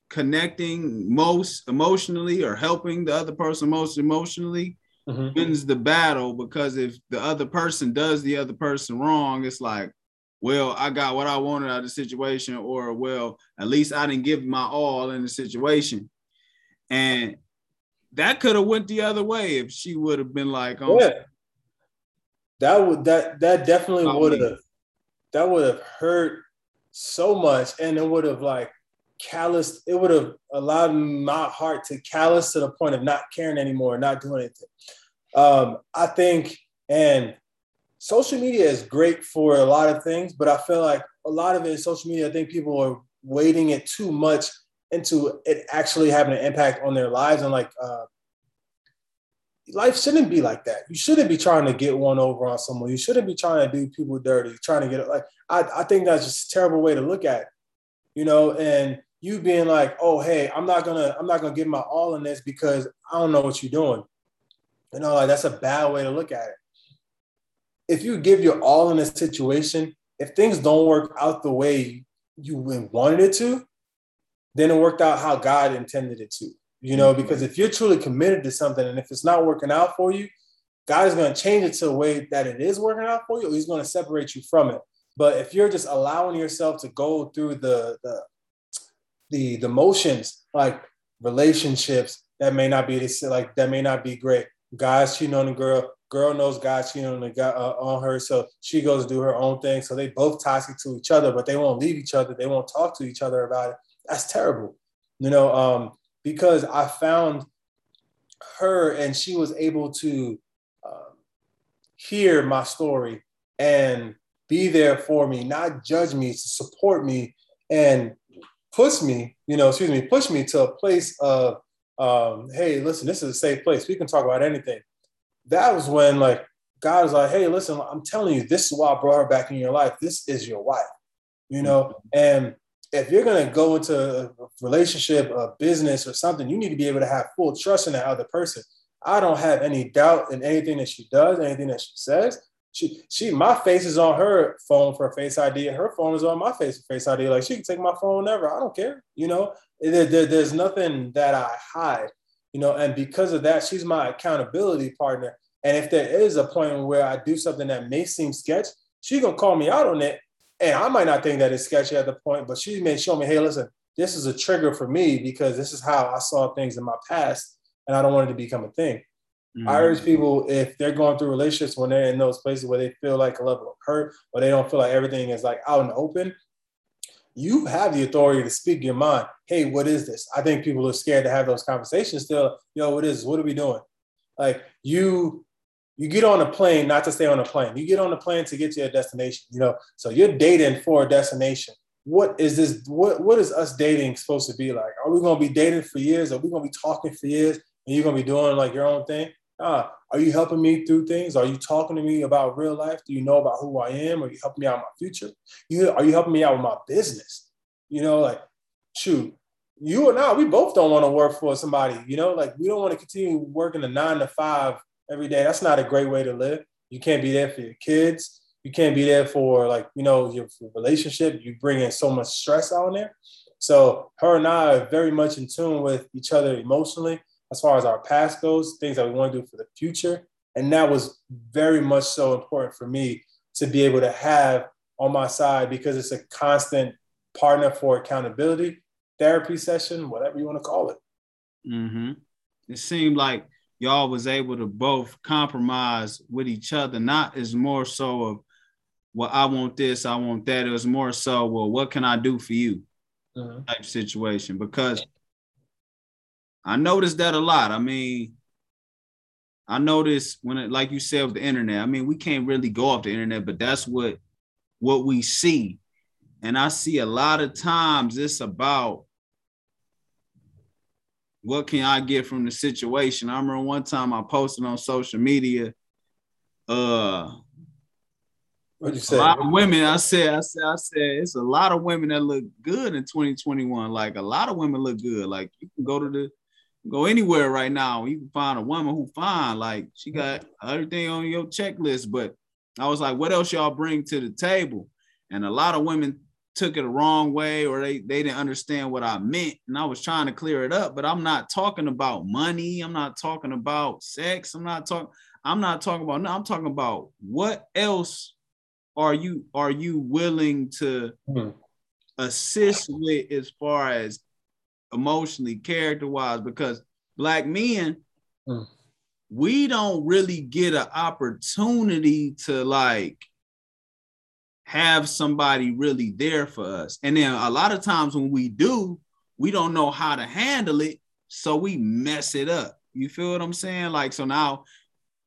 connecting most emotionally or helping the other person most emotionally mm-hmm. wins the battle because if the other person does the other person wrong it's like well i got what i wanted out of the situation or well at least i didn't give my all in the situation and that could have went the other way if she would have been like, oh, yeah. That would that that definitely would have that would have hurt so much, and it would have like calloused. It would have allowed my heart to callous to the point of not caring anymore, not doing anything. Um, I think, and social media is great for a lot of things, but I feel like a lot of it is social media. I think people are weighting it too much into it actually having an impact on their lives and like uh, life shouldn't be like that. You shouldn't be trying to get one over on someone. You shouldn't be trying to do people dirty, trying to get it. Like I, I think that's just a terrible way to look at it, you know. And you being like, oh hey, I'm not gonna, I'm not gonna give my all in this because I don't know what you're doing. You know, like that's a bad way to look at it. If you give your all in a situation, if things don't work out the way you wanted it to, then it worked out how God intended it to. You know, because if you're truly committed to something and if it's not working out for you, God is going to change it to a way that it is working out for you, or He's going to separate you from it. But if you're just allowing yourself to go through the the the, the motions, like relationships that may not be like that may not be great. Guys cheating on a girl, girl knows guys cheating on the guy uh, on her, so she goes to do her own thing. So they both toxic to each other, but they won't leave each other. They won't talk to each other about it that's terrible, you know, um, because I found her and she was able to um, hear my story and be there for me, not judge me, to support me and push me, you know, excuse me, push me to a place of, um, hey, listen, this is a safe place. We can talk about anything. That was when like God was like, hey, listen, I'm telling you, this is why I brought her back in your life. This is your wife, you know, and if you're going to go into a relationship, a business, or something, you need to be able to have full trust in that other person. I don't have any doubt in anything that she does, anything that she says. She, she, my face is on her phone for a Face ID, and her phone is on my face for Face ID. Like she can take my phone whenever. I don't care. You know, there, there, there's nothing that I hide. You know, and because of that, she's my accountability partner. And if there is a point where I do something that may seem sketch, she's gonna call me out on it, and I might not think that it's sketchy at the point, but she may show me, hey, listen, this is a trigger for me because this is how I saw things in my past, and I don't want it to become a thing. Mm-hmm. I urge people if they're going through relationships when they're in those places where they feel like a level of hurt or they don't feel like everything is like out in the open, you have the authority to speak your mind. Hey, what is this? I think people are scared to have those conversations still. Yo, what is what are we doing? Like you you get on a plane not to stay on a plane. You get on a plane to get to your destination. You know, so you're dating for a destination. What is this? What what is us dating supposed to be like? Are we gonna be dating for years? Are we gonna be talking for years? And you're gonna be doing like your own thing? Uh, are you helping me through things? Are you talking to me about real life? Do you know about who I am? Are you helping me out my future? You are you helping me out with my business? You know, like shoot, you and I, we both don't want to work for somebody. You know, like we don't want to continue working a nine to five every day. That's not a great way to live. You can't be there for your kids. You can't be there for like, you know, your relationship. You bring in so much stress out there. So her and I are very much in tune with each other emotionally. as far as our past goes, things that we want to do for the future. And that was very much so important for me to be able to have on my side because it's a constant partner for accountability, therapy session, whatever you want to call it. Mm-hmm. It seemed like y'all was able to both compromise with each other, not as more so of, well, I want this, I want that. It was more so, well, what can I do for you? Mm-hmm. Type situation. Because I noticed that a lot. I mean, I noticed when it, like you said with the internet, I mean, we can't really go off the internet, but that's what what we see. And I see a lot of times it's about what can I get from the situation. I remember one time I posted on social media, uh what you say? A lot of women, I said, I said, I said, it's a lot of women that look good in 2021. Like a lot of women look good. Like you can go to the go anywhere right now. You can find a woman who fine, like she got everything on your checklist. But I was like, what else y'all bring to the table? And a lot of women took it the wrong way or they, they didn't understand what I meant. And I was trying to clear it up, but I'm not talking about money. I'm not talking about sex. I'm not talking, I'm not talking about no, I'm talking about what else are you are you willing to hmm. assist with as far as emotionally, character wise, because black men, mm. we don't really get an opportunity to like have somebody really there for us. And then a lot of times when we do, we don't know how to handle it. So we mess it up. You feel what I'm saying? Like, so now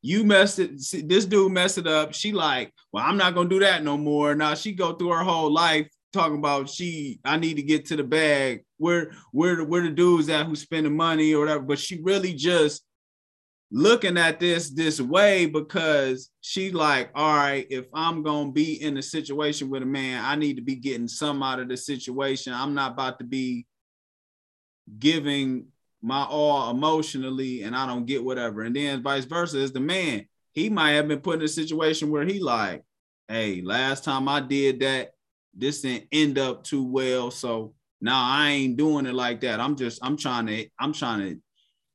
you messed it. This dude messed it up. She like, well, I'm not gonna do that no more. Now she go through her whole life talking about she I need to get to the bag. Where where where the dudes at who spending money or whatever, but she really just looking at this this way because she like, all right, if I'm gonna be in a situation with a man, I need to be getting some out of the situation. I'm not about to be giving my all emotionally and I don't get whatever. And then vice versa is the man. He might have been put in a situation where he like, hey, last time I did that, this didn't end up too well. So now I ain't doing it like that. I'm just I'm trying to I'm trying to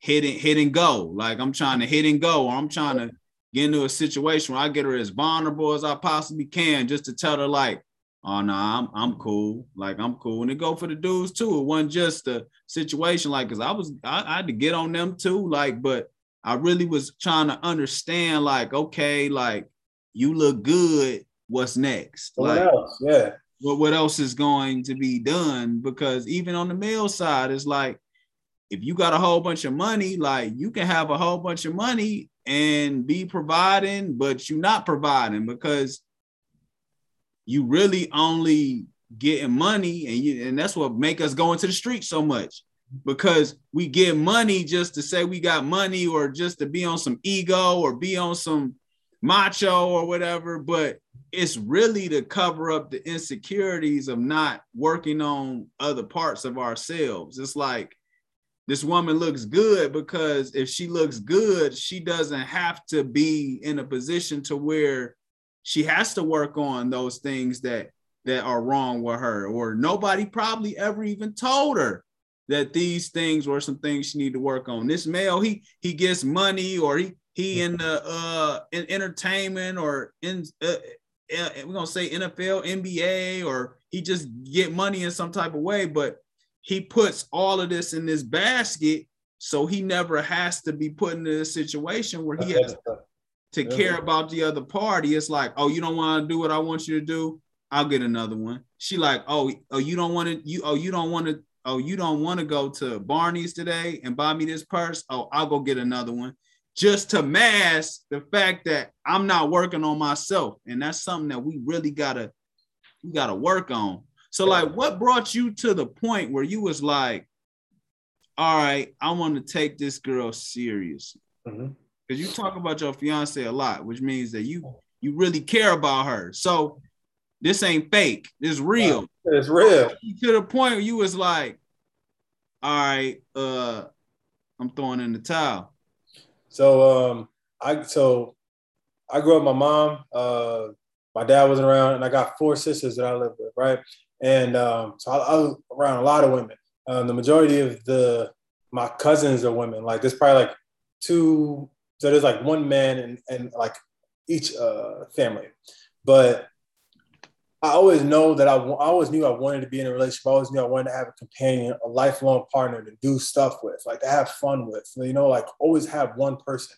hit and hit and go. Like I'm trying to hit and go, or I'm trying to get into a situation where I get her as vulnerable as I possibly can, just to tell her like, oh no, nah, I'm I'm cool. Like I'm cool. And it go for the dudes too. It wasn't just a situation like because I was I, I had to get on them too. Like, but I really was trying to understand, like, okay, like you look good. What's next? What like, else? Yeah what, what else is going to be done because even on the male side it's like if you got a whole bunch of money like you can have a whole bunch of money and be providing but you're not providing because you really only getting money and you and that's what make us go into the street so much because we get money just to say we got money or just to be on some ego or be on some macho or whatever but it's really to cover up the insecurities of not working on other parts of ourselves. It's like this woman looks good because if she looks good, she doesn't have to be in a position to where she has to work on those things that that are wrong with her or nobody probably ever even told her that these things were some things she need to work on. This male, he he gets money or he he in the uh in entertainment or in uh, we're gonna say NFL, NBA, or he just get money in some type of way, but he puts all of this in this basket, so he never has to be put in a situation where he has [LAUGHS] to care about the other party. It's like, oh, you don't want to do what I want you to do. I'll get another one. She like, oh, oh, you don't want to, you, oh, you don't want to, oh, you don't want to go to Barney's today and buy me this purse. Oh, I'll go get another one just to mask the fact that I'm not working on myself. And that's something that we really gotta we gotta work on. So, like, what brought you to the point where you was like, all right, I want to take this girl serious? Because mm-hmm. you talk about your fiance a lot, which means that you you really care about her. So this ain't fake. This real. It's real. To the point where you was like, all right, uh, I'm throwing in the towel. So um, I so I grew up. My mom, uh, my dad wasn't around, and I got four sisters that I live with, right? And um, so I, I was around a lot of women. Um, the majority of the my cousins are women. Like there's probably like two, so there's like one man and, and like each uh, family. But I always know that I, I always knew I wanted to be in a relationship. I always knew I wanted to have a companion, a lifelong partner to do stuff with, like to have fun with, you know, like always have one person.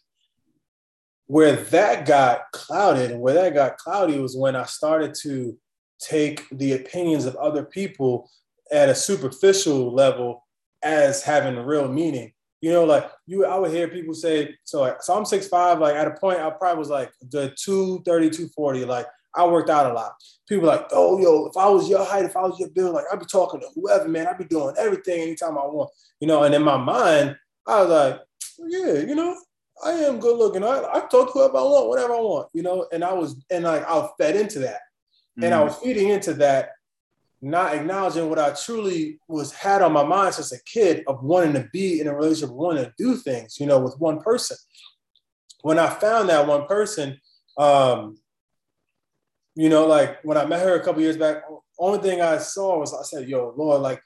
Where that got clouded and where that got cloudy was when I started to take the opinions of other people at a superficial level as having real meaning. You know, like you, I would hear people say, so like, so I'm six five. Like at a point, I probably was like the 230, 240. Like I worked out a lot. People like, oh, yo, if I was your height, if I was your build, like I'd be talking to whoever, man. I'd be doing everything anytime I want, you know. And in my mind, I was like, yeah, you know, I am good looking. I, I talk to whoever I want, whatever I want, you know. And I was, and like I fed into that, mm-hmm. and I mm. was feeding into that, not acknowledging what I truly was had on my mind since a kid of wanting to be in a relationship, wanting to do things, you know, with one person. When I found that one person, um, you know, like when I met her a couple years back, only thing I saw was I said, "Yo, Lord, like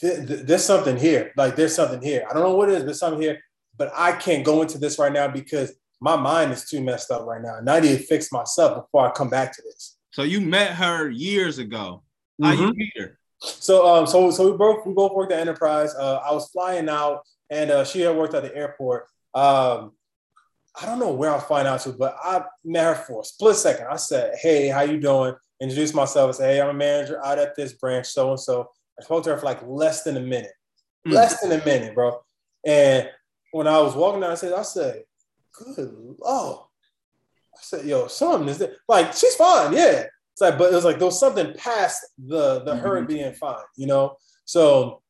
th- th- there's something here. Like there's something here. I don't know what it is, but something here. But I can't go into this right now because my mind is too messed up right now, and I need to fix myself before I come back to this." So you met her years ago. How mm-hmm. you meet her? So, um, so, so we both we both worked at Enterprise. Uh, I was flying out, and uh, she had worked at the airport. Um, I don't know where I'll find out to, but I met her for a split second. I said, "Hey, how you doing?" Introduced myself. I said, "Hey, I'm a manager out at this branch, so and so." I spoke to her for like less than a minute, mm. less than a minute, bro. And when I was walking down, I said, "I said, good lord." I said, "Yo, something is there? Like she's fine, yeah." It's like, but it was like there was something past the the mm-hmm. her being fine, you know. So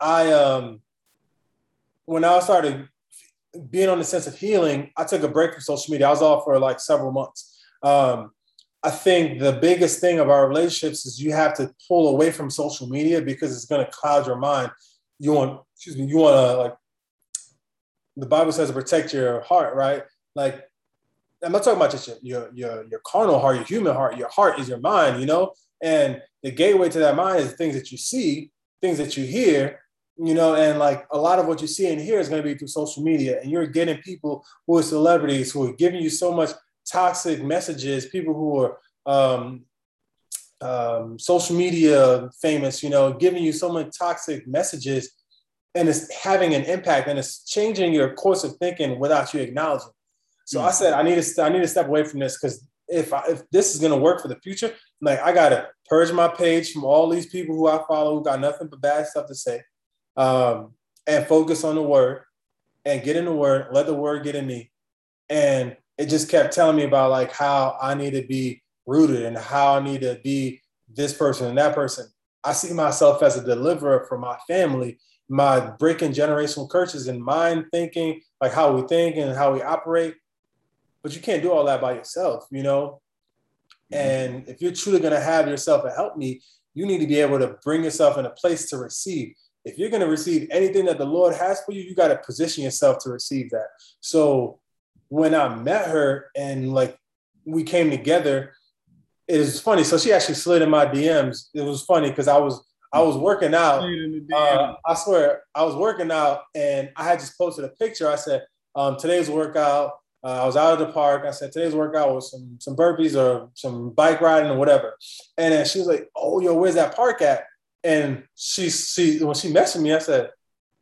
I um when I started being on the sense of healing, I took a break from social media. I was off for like several months. Um, I think the biggest thing of our relationships is you have to pull away from social media because it's going to cloud your mind. You want, excuse me, you want to like, the Bible says to protect your heart, right? Like, I'm not talking about just your, your, your, your carnal heart, your human heart. Your heart is your mind, you know? And the gateway to that mind is the things that you see, things that you hear, you know, and like a lot of what you see and hear is going to be through social media, and you're getting people who are celebrities who are giving you so much toxic messages, people who are um, um, social media famous, you know, giving you so many toxic messages, and it's having an impact, and it's changing your course of thinking without you acknowledging. So mm-hmm. I said, I need to, I need to step away from this because if I, if this is to work for the future, like I gotta purge my page from all these people who I follow who got nothing but bad stuff to say um, and focus on the word and get in the word, let the word get in me. And it just kept telling me about like how I need to be rooted and how I need to be this person and that person. I see myself as a deliverer for my family, my breaking generational curses and mind thinking, like how we think and how we operate. But you can't do all that by yourself, you know? And if you're truly going to have yourself a help me, you need to be able to bring yourself in a place to receive if you're going to receive anything that the Lord has for you, you got to position yourself to receive that. So when I met her and like we came together, it is funny. So she actually slid in my DMs. It was funny because I was I was working out. Uh, I swear I was working out and I had just posted a picture. I said um, today's workout. Uh, I was out of the park. I said today's workout was some some burpees or some bike riding or whatever. And then she was like, "Oh, yo, where's that park at?" And she she when she messaged me, I said,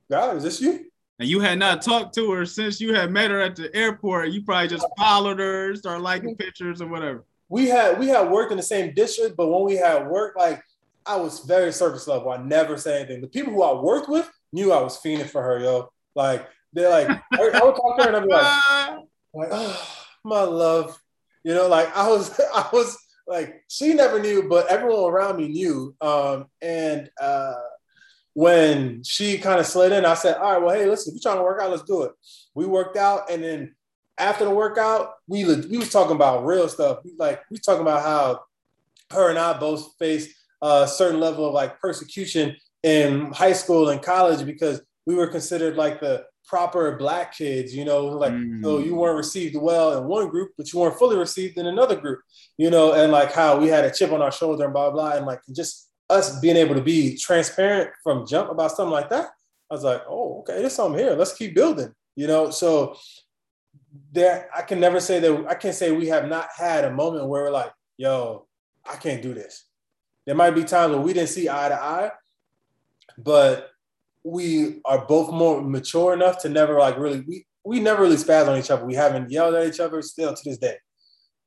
God, is this you? And you had not talked to her since you had met her at the airport. You probably just followed her, started liking pictures or whatever. We had we had worked in the same district, but when we had worked, like I was very surface level. I never said anything. The people who I worked with knew I was fiending for her, yo. Like they're like, [LAUGHS] I would talk to her and I'd be like, [LAUGHS] like, oh, [SIGHS] my love, you know, like I was, [LAUGHS] I was like she never knew, but everyone around me knew. Um, and uh, when she kind of slid in, I said, "All right, well, hey, listen, if you're trying to work out, let's do it." We worked out, and then after the workout, we we was talking about real stuff. Like we talking about how her and I both faced a certain level of like persecution in high school and college because we were considered like the proper black kids, you know, like mm. so you weren't received well in one group, but you weren't fully received in another group, you know, and like how we had a chip on our shoulder and blah blah, and like just us being able to be transparent from jump about something like that. I was like, oh, okay, there's something here. Let's keep building. You know, so there I can never say that I can't say we have not had a moment where we're like, yo, I can't do this. There might be times where we didn't see eye to eye, but we are both more mature enough to never like really we we never really spaz on each other. We haven't yelled at each other still to this day.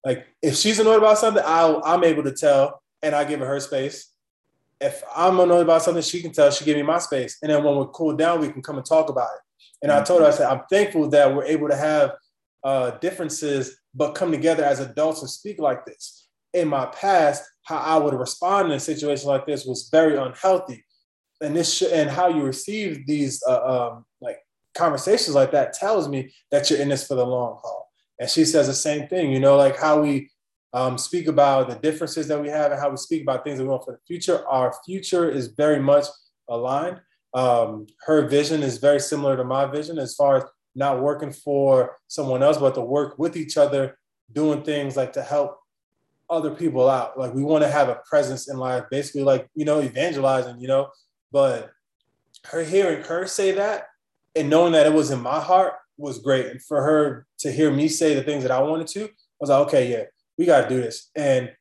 Like if she's annoyed about something, I'll I'm able to tell and I give her her space. If I'm annoyed about something, she can tell. She give me my space, and then when we're cooled down, we can come and talk about it. And I told her, I said, I'm thankful that we're able to have uh, differences, but come together as adults and speak like this. In my past, how I would respond in a situation like this was very unhealthy, and this and how you receive these uh, um, like conversations like that tells me that you're in this for the long haul. And she says the same thing, you know, like how we um, speak about the differences that we have and how we speak about things that we want for the future. Our future is very much aligned. Um, her vision is very similar to my vision as far as not working for someone else, but to work with each other, doing things like to help other people out. Like we want to have a presence in life, basically like, you know, evangelizing, you know, but her hearing her say that and knowing that it was in my heart was great. And for her to hear me say the things that I wanted to, I was like, okay, yeah, we got to do this. And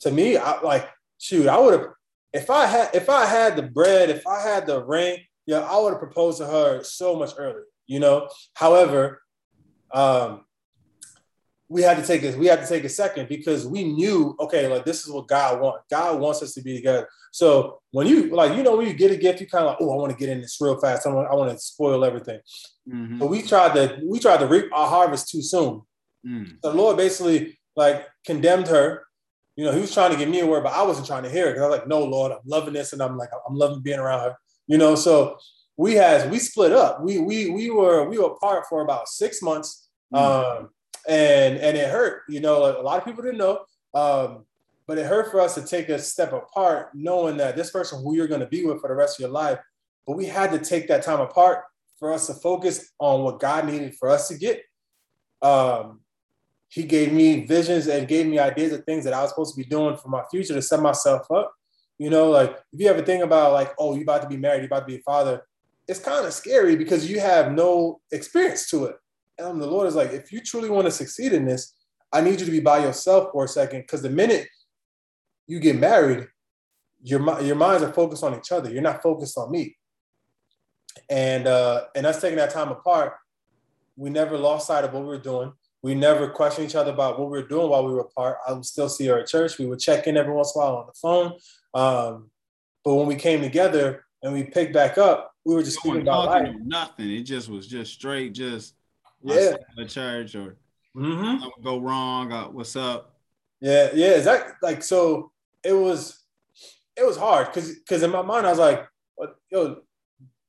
to me, I like, shoot, I would have, if I had, if I had the bread, if I had the ring, yeah, I would have proposed to her so much earlier, you know. However, um, we had to take this. We had to take a second because we knew, okay, like this is what God wants. God wants us to be together. So when you like, you know, when you get a gift, you kind of like, oh, I want to get in this real fast. I want, I want to spoil everything. Mm-hmm. But we tried to, we tried to reap our harvest too soon. Mm. The Lord basically like condemned her. You know, he was trying to give me a word, but I wasn't trying to hear it because I was like, no, Lord, I'm loving this, and I'm like, I'm loving being around her. You know, so we had we split up. We we we were we were apart for about six months. Mm. Um, and and it hurt. You know, a lot of people didn't know, um, but it hurt for us to take a step apart, knowing that this person who you're going to be with for the rest of your life. But we had to take that time apart for us to focus on what God needed for us to get. Um, he gave me visions and gave me ideas of things that I was supposed to be doing for my future to set myself up. You know, like if you ever think about like, oh, you're about to be married, you about to be a father, it's kind of scary because you have no experience to it. And the Lord is like, if you truly want to succeed in this, I need you to be by yourself for a second. Because the minute you get married, your your minds are focused on each other. You're not focused on me. And uh, and us taking that time apart, we never lost sight of what we were doing. We never questioned each other about what we were doing while we were apart. I would still see her at church. We would check in every once in a while on the phone. Um, but when we came together and we picked back up, we were just speaking about life. Nothing. It just was just straight, just yeah, the church or mm-hmm. go wrong. Uh, what's up? Yeah, yeah, exactly. Like so, it was it was hard because because in my mind I was like, yo,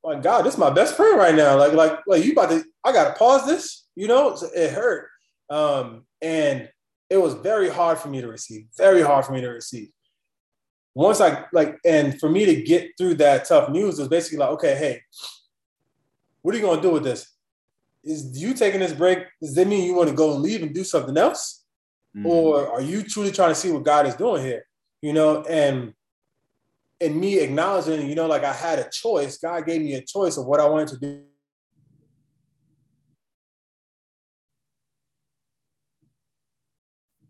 my God, this is my best friend right now. Like like like you about to I gotta pause this. You know, so it hurt, um, and it was very hard for me to receive. Very hard for me to receive. Once I like, and for me to get through that tough news was basically like, okay, hey, what are you gonna do with this? Is you taking this break, does that mean you want to go and leave and do something else? Mm-hmm. Or are you truly trying to see what God is doing here? You know, and and me acknowledging, you know, like I had a choice. God gave me a choice of what I wanted to do.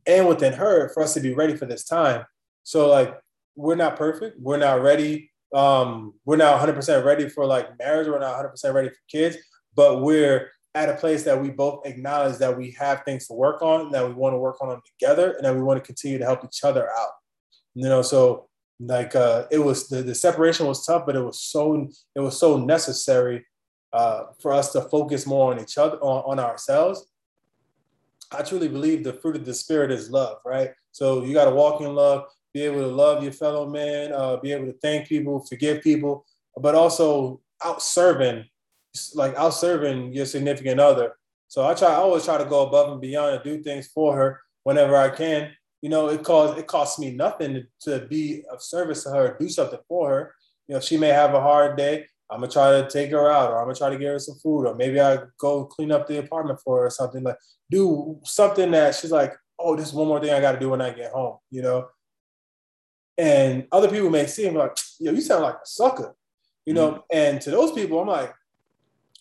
And within her, for us to be ready for this time. So like we're not perfect. We're not ready. Um, we're not 100% ready for like marriage. We're not 100% ready for kids, but we're at a place that we both acknowledge that we have things to work on, that we want to work on them together, and that we want to continue to help each other out. You know, so like uh, it was the, the separation was tough, but it was so it was so necessary uh, for us to focus more on each other, on, on ourselves. I truly believe the fruit of the spirit is love, right? So you got to walk in love, be able to love your fellow man, uh, be able to thank people, forgive people, but also out serving like out serving your significant other. So I try, I always try to go above and beyond and do things for her whenever I can. You know, it costs it costs me nothing to, to be of service to her, do something for her. You know, she may have a hard day. I'm gonna try to take her out, or I'm gonna try to get her some food, or maybe I go clean up the apartment for her, or something like do something that she's like, oh, this is one more thing I got to do when I get home. You know, and other people may see him like, yo, you sound like a sucker You know, mm-hmm. and to those people, I'm like,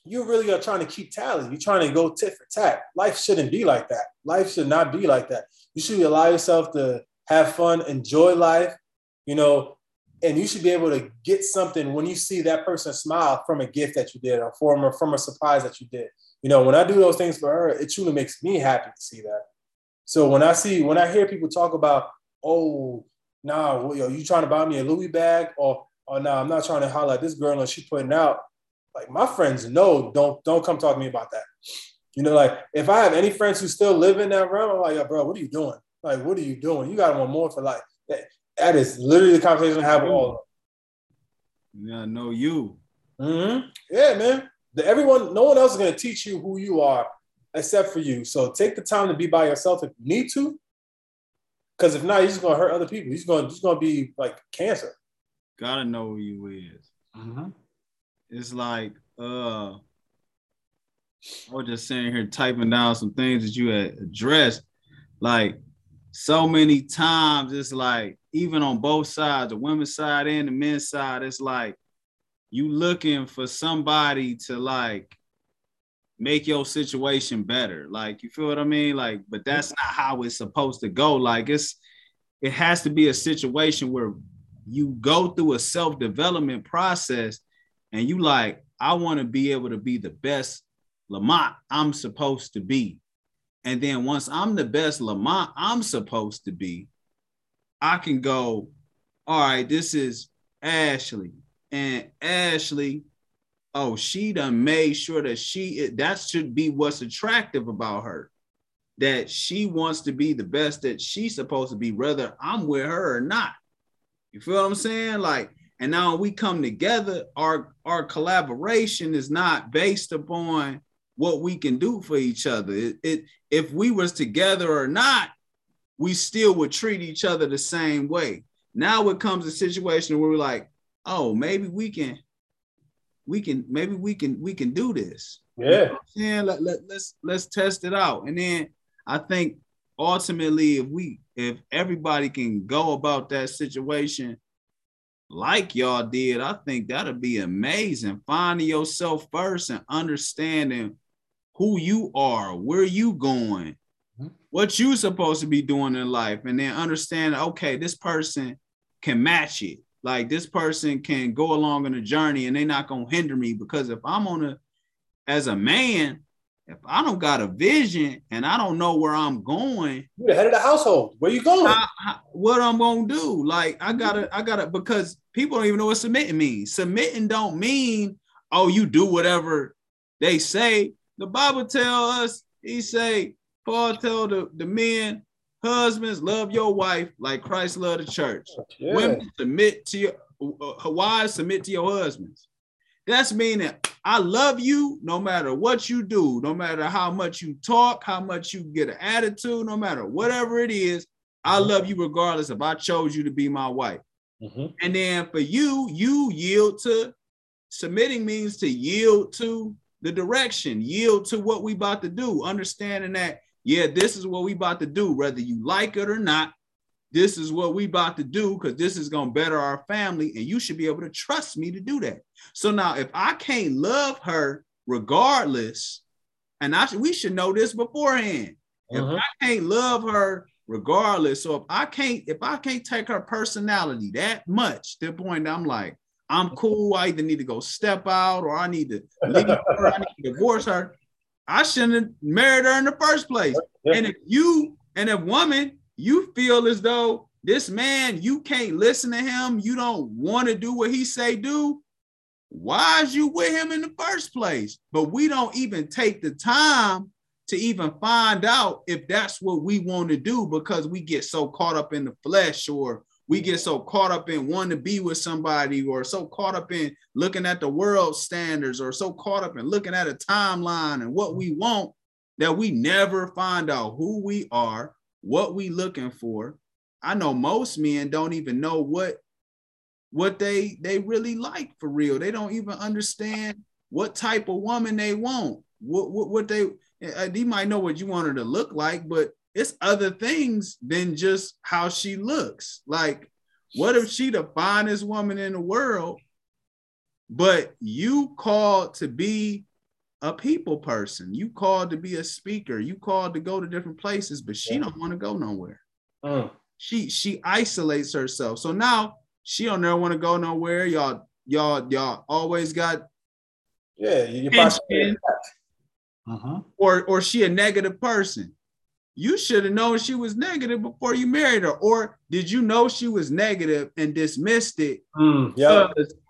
you really are trying to keep tally. You're trying to go tit for tat. Life shouldn't be like that. Life should not be like that. You should allow yourself to have fun, enjoy life, you know, and you should be able to get something when you see that person smile from a gift that you did or from a, from a surprise that you did. You know, when I do those things for her, it truly makes me happy to see that. So when I see, when I hear people talk about, oh, nah, yo, you trying to buy me a Louis bag or, oh, no, nah, I'm not trying to at this girl and she's putting out, like my friends know, don't don't come talk to me about that. You know, like if I have any friends who still live in that realm, I'm like, yo, bro, what are you doing? Like, what are you doing? You got one more for life. That, that is literally the conversation I have with all of them. Yeah, I know you. Mm-hmm. Yeah, man. The, everyone, no one else is gonna teach you who you are except for you. So take the time to be by yourself if you need to. Because if not, you're just gonna hurt other people. He's gonna just gonna be like cancer. Gotta know who you is. Mm-hmm it's like uh I was just sitting here typing down some things that you had addressed. Like so many times, it's like even on both sides, the women's side and the men's side, it's like you looking for somebody to like make your situation better. Like you feel what I mean? Like, but that's not how it's supposed to go. Like it's it has to be a situation where you go through a self-development process and you like, I want to be able to be the best Lamont I'm supposed to be. And then once I'm the best Lamont I'm supposed to be, I can go, all right, this is Ashley. And Ashley, oh, she done made sure that she that should be what's attractive about her. That she wants to be the best that she's supposed to be, whether I'm with her or not. You feel what I'm saying? Like and now we come together, our our collaboration is not based upon what we can do for each other. It, it if we was together or not, we still would treat each other the same way. Now it comes a situation where we're like, oh, maybe we can, we can, maybe we can, we can do this. Yeah. You know let, let, let's let's test it out. And then I think ultimately, if we if everybody can go about that situation like y'all did, I think that'll be amazing. Finding yourself first and understanding who you are, where you going, mm-hmm. what you supposed to be doing in life, and then understand, okay, this person can match it. Like this person can go along on a journey and they're not gonna hinder me because if I'm on a as a man, if I don't got a vision and I don't know where I'm going, you're the head of the household. Where you going? I, I, what I'm gonna do? Like I gotta, I gotta, because people don't even know what submitting means. Submitting don't mean oh you do whatever they say. The Bible tell us. He say Paul tell the the men, husbands love your wife like Christ loved the church. Yeah. Women submit to your uh, wives submit to your husbands. That's meaning I love you no matter what you do, no matter how much you talk, how much you get an attitude, no matter whatever it is. I mm-hmm. love you regardless if I chose you to be my wife. Mm-hmm. And then for you, you yield to submitting means to yield to the direction, yield to what we about to do, understanding that, yeah, this is what we about to do, whether you like it or not this is what we about to do because this is going to better our family and you should be able to trust me to do that. So now if i can't love her regardless and i should, we should know this beforehand. Uh-huh. if i can't love her regardless so if i can't if i can't take her personality that much to the point i'm like i'm [LAUGHS] cool i either need to go step out or i need to leave her i need to divorce her i shouldn't have married her in the first place. [LAUGHS] And if you and if woman you feel as though this man, you can't listen to him, you don't want to do what he say do, why is you with him in the first place? But we don't even take the time to even find out if that's what we want to do because we get so caught up in the flesh or we get so caught up in wanting to be with somebody or so caught up in looking at the world standards or so caught up in looking at a timeline and what we want that we never find out who we are what we looking for. I know most men don't even know what what they they really like for real. They don't even understand what type of woman they want. What what, what they uh, they might know what you want her to look like, but it's other things than just how she looks. Like, what if she the finest woman in the world, but you called to be a people person. You called to be a speaker. You called to go to different places, but she yeah. don't want to go nowhere. Mm. She she isolates herself. So now she don't ever want to go nowhere. Y'all y'all y'all always got yeah. You uh-huh. Or or she a negative person. You should have known she was negative before you married her. Or did you know she was negative and dismissed it mm, yeah.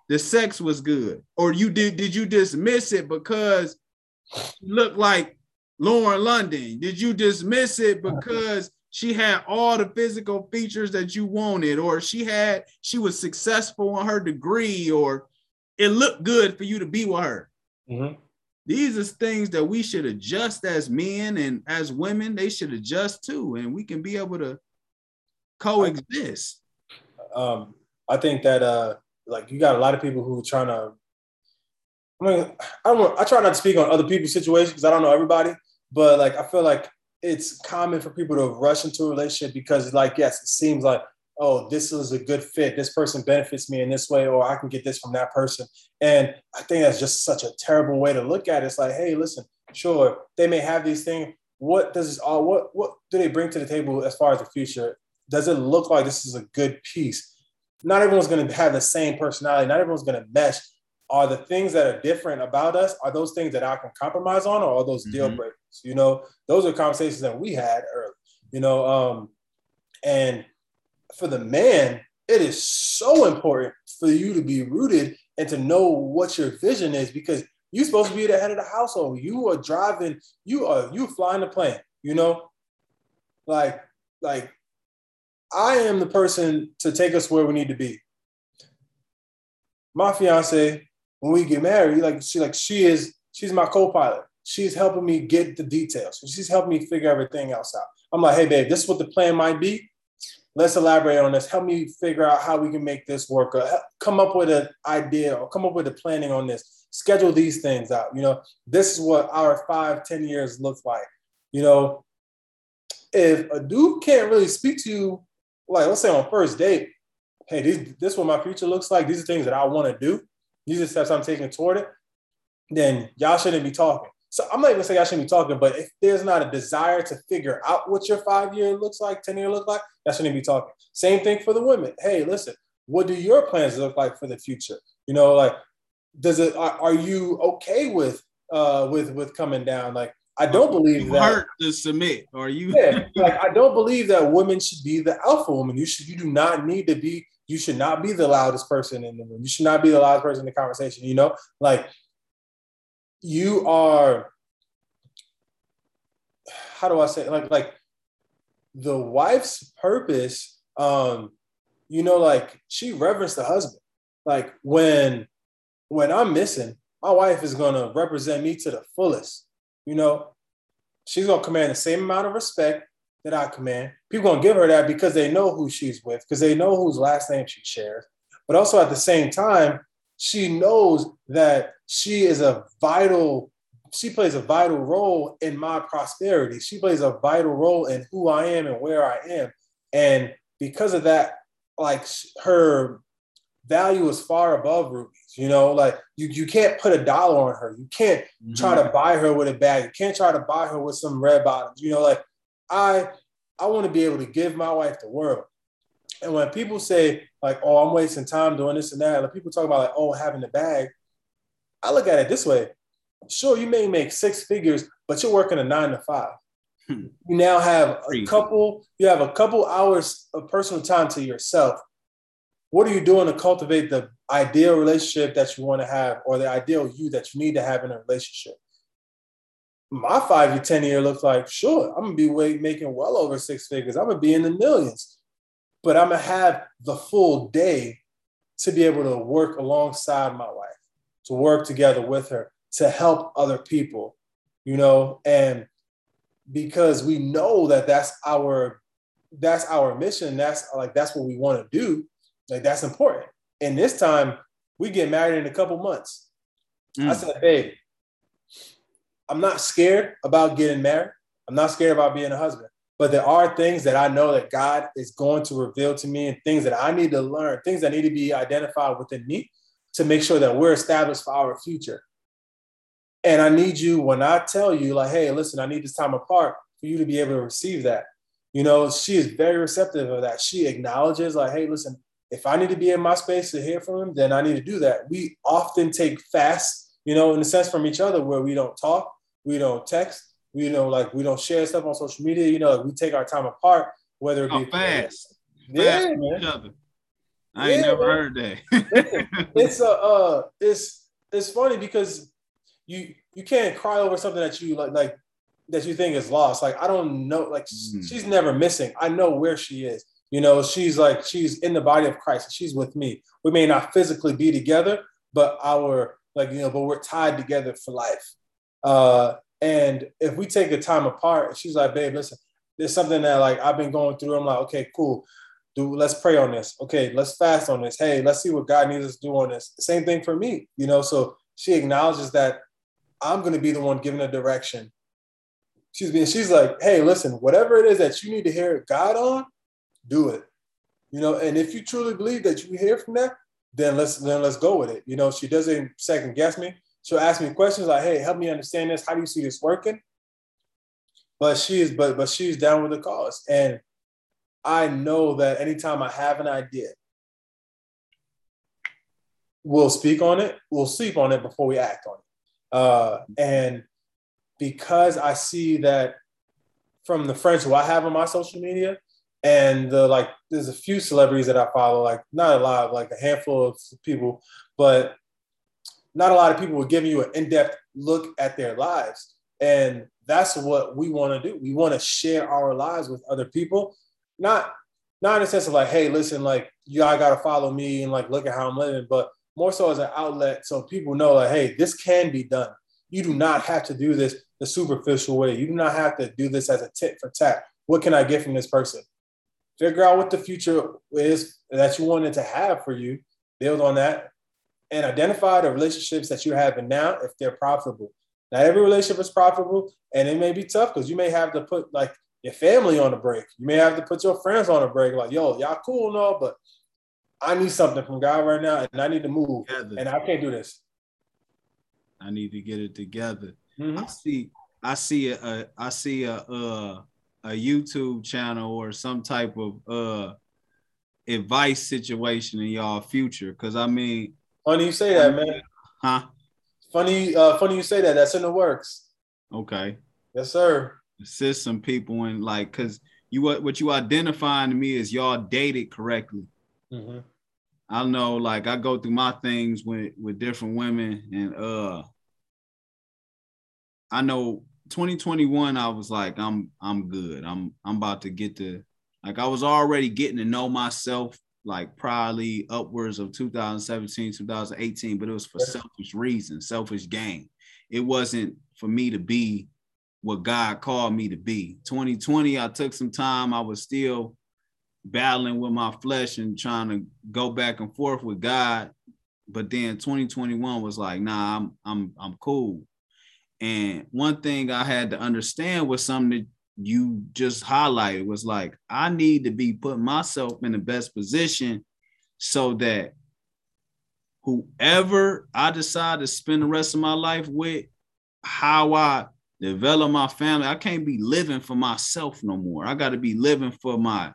The sex was good? Or you did did you dismiss it because she looked like Lauren London? Did you dismiss it because she had all the physical features that you wanted, or she had she was successful on her degree, or it looked good for you to be with her? Mm-hmm. These are things that we should adjust as men and as women, they should adjust too, and we can be able to coexist. Um, I think that uh, like you got a lot of people who are trying to. I mean, I don't. I try not to speak on other people's situations because I don't know everybody, but like I feel like it's common for people to rush into a relationship because, like, yes, it seems like oh, this is a good fit. This person benefits me in this way, or I can get this from that person. And I think that's just such a terrible way to look at it. It's like, hey, listen, sure, they may have these things. What does this all what what do they bring to the table as far as the future? Does it look like this is a good piece? Not everyone's gonna have the same personality, not everyone's gonna mesh. Are the things that are different about us, are those things that I can compromise on, or are those mm-hmm. deal breakers? You know, those are conversations that we had early, you know. Um, and for the man, it is so important for you to be rooted and to know what your vision is because you're supposed to be the head of the household. You are driving, you are you flying the plane, you know? Like, like I am the person to take us where we need to be. My fiance, when we get married, like she like she is, she's my co-pilot. She's helping me get the details. She's helping me figure everything else out. I'm like, hey babe, this is what the plan might be let's elaborate on this. Help me figure out how we can make this work. Or come up with an idea or come up with a planning on this. Schedule these things out. You know, this is what our five, ten years looks like. You know, if a dude can't really speak to you, like let's say on first date, hey, this, this is what my future looks like. These are things that I want to do. These are steps I'm taking toward it. Then y'all shouldn't be talking. So I'm not even saying I shouldn't be talking, but if there's not a desire to figure out what your five year looks like, 10 year look like, that shouldn't be talking. Same thing for the women. Hey, listen, what do your plans look like for the future? You know, like, does it, are, are you okay with, uh, with, with coming down? Like, I don't believe that. Hurt to submit. Are you? yeah, [LAUGHS] like I don't believe that women should be the alpha woman. You should. You do not need to be. You should not be the loudest person in the room. You should not be the loudest person in the conversation. You know, like you are how do I say it? like like the wife's purpose um you know like she reverenced the husband like when when I'm missing my wife is going to represent me to the fullest you know she's to command the same amount of respect that I command. People to give her that because they know who she's with because they know whose last name she shares. But also at the same time she knows that she is a vital she plays a vital role in my prosperity. She plays a vital role in who i am and where i am. And because of that like her value is far above rubies you know like you, you can't put a dollar on her you can't mm-hmm. try to buy her with a bag you can't try to buy her with some red bottoms you know like i i want to be able to give my wife the world and when people say like, "Oh, I'm wasting time doing this and that," like people talk about like, "Oh, having the bag," I look at it this way: sure, you may make six figures, but you're working a nine to five. Hmm. You now have a couple. You have a couple hours of personal time to yourself. What are you doing to cultivate the ideal relationship that you want to have, or the ideal you that you need to have in a relationship? My five to ten year looks like sure. I'm gonna be way, making well over six figures. I'm gonna be in the millions but I'm gonna have the full day to be able to work alongside my wife, to work together with her, to help other people, you know, and because we know that that's our that's our mission. That's like that's what we want to do. Like that's important. And this time we get married in a couple months. Mm. I said, babe, I'm not scared about getting married. I'm not scared about being a husband. But there are things that I know that God is going to reveal to me and things that I need to learn, things that need to be identified within me to make sure that we're established for our future. And I need you when I tell you, like, hey, listen, I need this time apart for you to be able to receive that. You know, she is very receptive of that. She acknowledges, like, hey, listen, if I need to be in my space to hear from him, then I need to do that. We often take fast, you know, in a sense from each other where we don't talk, we don't text, we know, like we don't share stuff on social media. You know, like we take our time apart, whether it be oh, fast, yeah, fast man. Each other. I ain't never man. heard that. [LAUGHS] it's a, uh, it's it's funny because you you can't cry over something that you like like that you think is lost. Like I don't know, like mm. she's never missing. I know where she is. You know, she's like she's in the body of Christ. She's with me. We may not physically be together, but our like you know, but we're tied together for life. Uh, and if we take the time apart, she's like, babe, listen, there's something that like I've been going through. I'm like, okay, cool. Do let's pray on this. Okay, let's fast on this. Hey, let's see what God needs us to do on this. Same thing for me, you know. So she acknowledges that I'm gonna be the one giving the direction. She's being, she's like, hey, listen, whatever it is that you need to hear God on, do it. You know, and if you truly believe that you hear from that, then let's then let's go with it. You know, she doesn't second guess me. She'll ask me questions like, hey, help me understand this. How do you see this working? But she's but but she's down with the cause. And I know that anytime I have an idea, we'll speak on it, we'll sleep on it before we act on it. Uh, and because I see that from the friends who I have on my social media, and the like there's a few celebrities that I follow, like not a lot, like a handful of people, but not a lot of people will give you an in-depth look at their lives. And that's what we want to do. We want to share our lives with other people, not not in a sense of like, hey, listen, like you all gotta follow me and like look at how I'm living, but more so as an outlet so people know like, hey, this can be done. You do not have to do this the superficial way. You do not have to do this as a tit for tat. What can I get from this person? Figure out what the future is that you wanted to have for you, build on that, and identify the relationships that you're having now if they're profitable. Not every relationship is profitable, and it may be tough because you may have to put like your family on a break. You may have to put your friends on a break. Like, yo, y'all cool and all, but I need something from God right now, and I need to move, together. and I can't do this. I need to get it together. Mm-hmm. I see, I see a, I see a, a, a YouTube channel or some type of uh advice situation in y'all future, because I mean, Funny you say that, man. Huh? Funny, uh, funny you say that. That's in the works. Okay. Yes, sir. Assist some people in like, cause you what what you identifying to me is y'all dated correctly. Mm-hmm. I know, like I go through my things with with different women, and uh, I know 2021. I was like, I'm I'm good. I'm I'm about to get to like I was already getting to know myself like probably upwards of 2017, 2018, but it was for selfish reasons, selfish gain. It wasn't for me to be what God called me to be. 2020, I took some time. I was still battling with my flesh and trying to go back and forth with God. But then 2021 was like, nah, I'm I'm I'm cool. And one thing I had to understand was something that you just highlighted was like, I need to be putting myself in the best position so that whoever I decide to spend the rest of my life with, how I develop my family, I can't be living for myself no more. I got to be living for my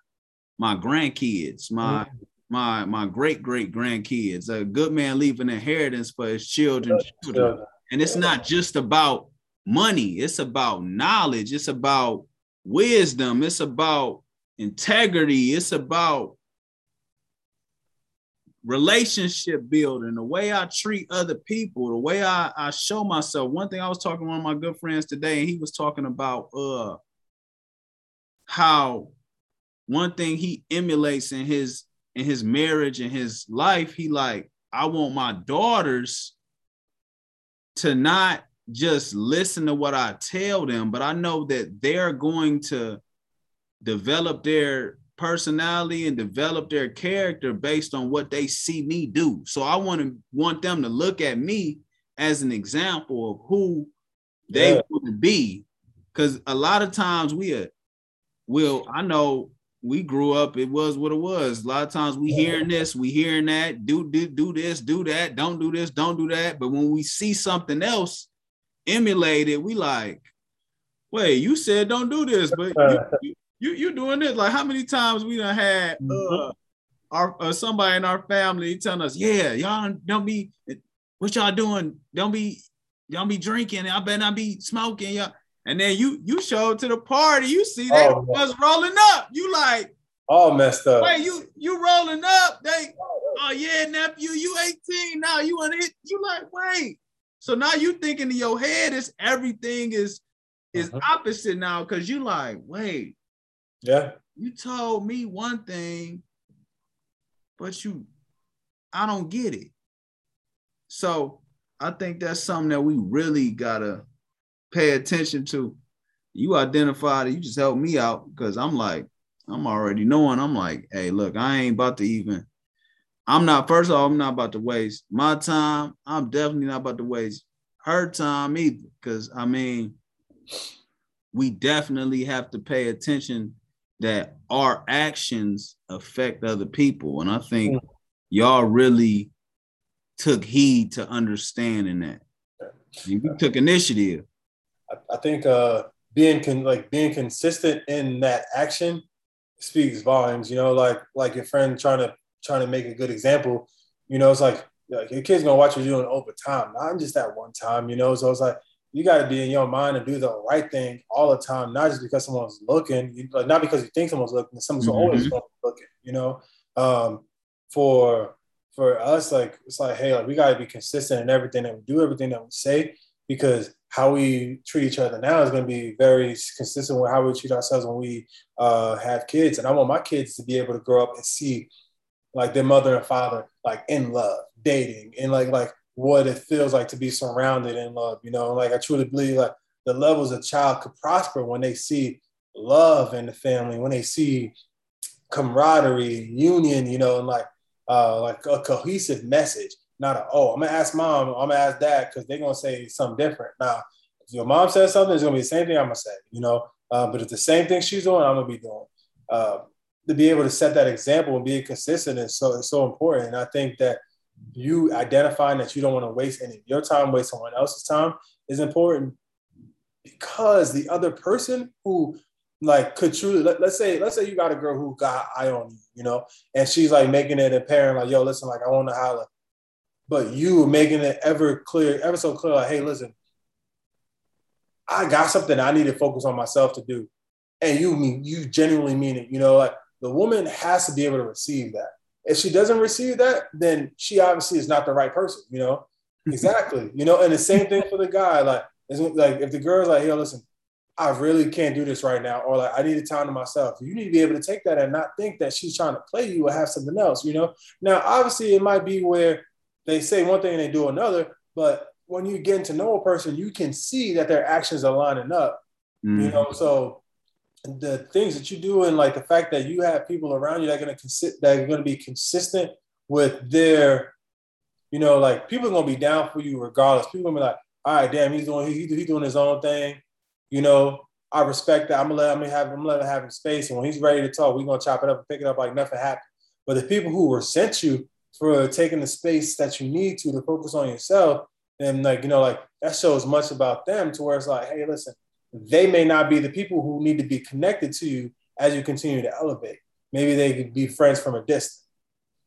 my grandkids, my mm-hmm. my my great great grandkids. A good man leave an inheritance for his children. children. And it's not just about money. It's about knowledge. It's about wisdom, it's about integrity, it's about relationship building, the way I treat other people, the way I, I show myself. One thing I was talking to one of my good friends today, and he was talking about uh how one thing he emulates in his in his marriage and his life, he like, I want my daughters to not just listen to what I tell them, but I know that they're going to develop their personality and develop their character based on what they see me do. So I want to want them to look at me as an example of who they yeah. want to be. Cause a lot of times we uh, are will I know we grew up, it was what it was. A lot of times we hearing this, we hearing that, do do do this, do that, don't do this, don't do that. But when we see something else emulated, we like, wait, you said don't do this, but you, you, you doing this. Like how many times we done had mm-hmm. uh, our uh, somebody in our family telling us, yeah, y'all don't be what y'all doing, don't be don't be drinking, I better not be smoking, y'all. And then you you show up to the party, you see they oh, was rolling up. You like all messed up. Wait, you you rolling up? They oh yeah, nephew, you 18 now. You want it? You like wait. So now you thinking in your head is everything is is uh-huh. opposite now because you like wait. Yeah. You told me one thing, but you I don't get it. So I think that's something that we really gotta pay attention to. You identified it, you just helped me out because I'm like, I'm already knowing. I'm like, hey, look, I ain't about to even. I'm not, first of all, I'm not about to waste my time. I'm definitely not about to waste her time either. Cause I mean, we definitely have to pay attention that our actions affect other people. And I think mm. y'all really took heed to understanding that. You took initiative. I, I think uh, being con- like being consistent in that action speaks volumes. You know, like like your friend trying to trying to make a good example. You know, it's like like your kid's gonna watch you doing over time, not just that one time. You know, so it's like you got to be in your mind and do the right thing all the time, not just because someone's looking, you, like not because you think someone's looking, someone's mm-hmm. always looking. You know, um, for for us, like it's like, hey, like we got to be consistent in everything that we do, everything that we say, because how we treat each other now is going to be very consistent with how we treat ourselves when we uh, have kids. And I want my kids to be able to grow up and see like their mother and father like in love, dating, and like like what it feels like to be surrounded in love. You know, like I truly believe like the levels a child could prosper when they see love in the family, when they see camaraderie, union. You know, and like uh, like a cohesive message not a, oh, I'm gonna ask mom, I'm gonna ask dad because they're gonna say something different. Now, if your mom says something, it's gonna be the same thing I'm gonna say, you know. Uh, but if the same thing she's doing, I'm gonna be doing. Uh, to be able to set that example and be consistent is so is so important. And I think that you identifying that you don't want to waste any of your time, waste someone else's time is important because the other person who like could truly let, us say let's say you got a girl who got eye on you, you know, and she's like making it apparent like, yo, listen, like I want to holler but you making it ever clear, ever so clear, like, hey, listen, I got something I need to focus on myself to do. And you mean you genuinely mean it. You know, like the woman has to be able to receive that. If she doesn't receive that, then she obviously is not the right person, you know? [LAUGHS] exactly. You know, and the same thing for the guy. Like, like if the girl's like, hey, listen, I really can't do this right now, or like I need a time to myself. You need to be able to take that and not think that she's trying to play you or have something else, you know. Now, obviously, it might be where they say one thing and they do another. But when you get to know a person, you can see that their actions are lining up. Mm. You know, so the things that you do and like the fact that you have people around you that are gonna consi- that are gonna be consistent with their, you know, like people are gonna be down for you regardless. People are gonna be like, all right, damn, he's doing he, he's doing his own thing. You know, I respect that. I'm gonna let him have I'm gonna let him have his space. And when he's ready to talk, we're gonna chop it up and pick it up like nothing happened. But the people who resent you for taking the space that you need to to focus on yourself. And like, you know, like that shows much about them to where it's like, hey, listen, they may not be the people who need to be connected to you as you continue to elevate. Maybe they could be friends from a distance.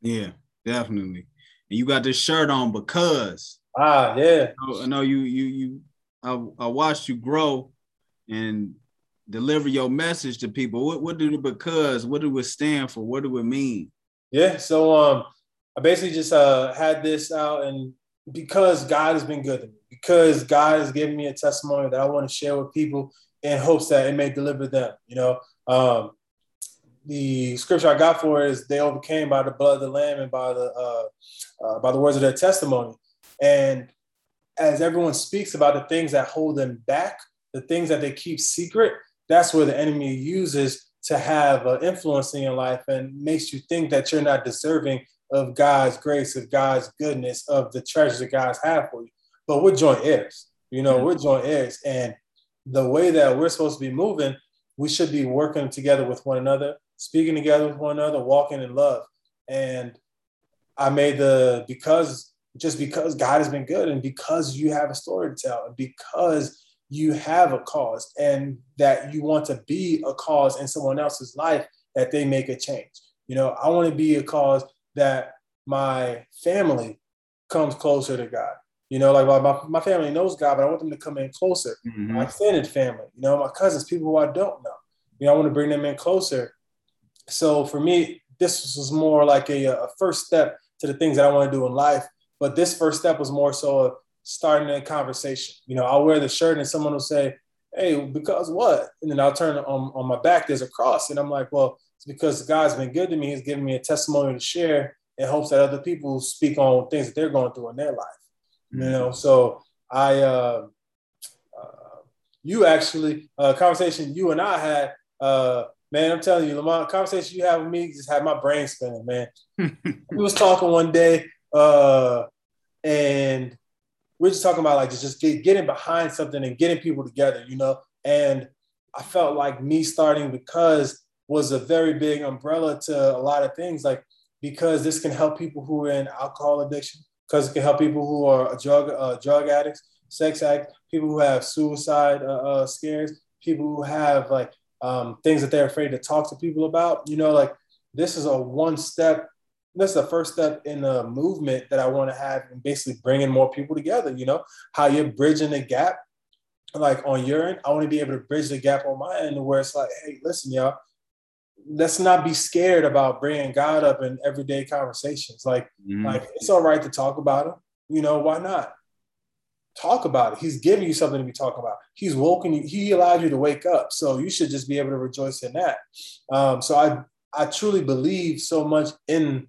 Yeah, definitely. And you got this shirt on because ah, yeah. I know you you you I, I watched you grow and deliver your message to people. What what do the because what do it stand for? What do it mean? Yeah, so um I basically just uh, had this out, and because God has been good to me, because God has given me a testimony that I want to share with people in hopes that it may deliver them. You know, um, the scripture I got for is they overcame by the blood of the Lamb and by the uh, uh, by the words of their testimony. And as everyone speaks about the things that hold them back, the things that they keep secret, that's where the enemy uses to have uh, influence in your life and makes you think that you're not deserving of God's grace, of God's goodness, of the treasures that God's have for you. But we're joint heirs. You know, we're joint heirs. And the way that we're supposed to be moving, we should be working together with one another. speaking together with one another, walking in love. And I made the because just because God has been good and because you have a story to tell and because you have a cause and that you want to be a cause in someone else's life that they make a change. You know, I want to be a cause that my family comes closer to God. You know, like my, my family knows God, but I want them to come in closer. Mm-hmm. My extended family, you know, my cousins, people who I don't know. You know, I want to bring them in closer. So for me, this was more like a, a first step to the things that I want to do in life. But this first step was more so of starting a conversation. You know, I'll wear the shirt and someone will say, Hey, because what? And then I'll turn on, on my back, there's a cross. And I'm like, Well, it's because God's been good to me. He's given me a testimony to share in hopes that other people speak on things that they're going through in their life. Mm-hmm. You know, so I, uh, uh, you actually, uh, conversation you and I had, uh, man, I'm telling you, Lamont, conversation you have with me just had my brain spinning, man. [LAUGHS] we was talking one day, uh, and we're just talking about like just, just get, getting behind something and getting people together, you know. And I felt like me starting because was a very big umbrella to a lot of things, like because this can help people who are in alcohol addiction, because it can help people who are drug uh, drug addicts, sex addicts, people who have suicide uh, uh, scares, people who have like um, things that they're afraid to talk to people about. You know, like this is a one step This is the first step in the movement that I want to have and basically bringing more people together. You know, how you're bridging the gap, like on your end. I want to be able to bridge the gap on my end where it's like, hey, listen, y'all, let's not be scared about bringing God up in everyday conversations. Like, mm-hmm. like it's all right to talk about him. You know, why not? Talk about it. He's giving you something to be talking about. He's woken you. He allowed you to wake up. So you should just be able to rejoice in that. Um, so I, I truly believe so much in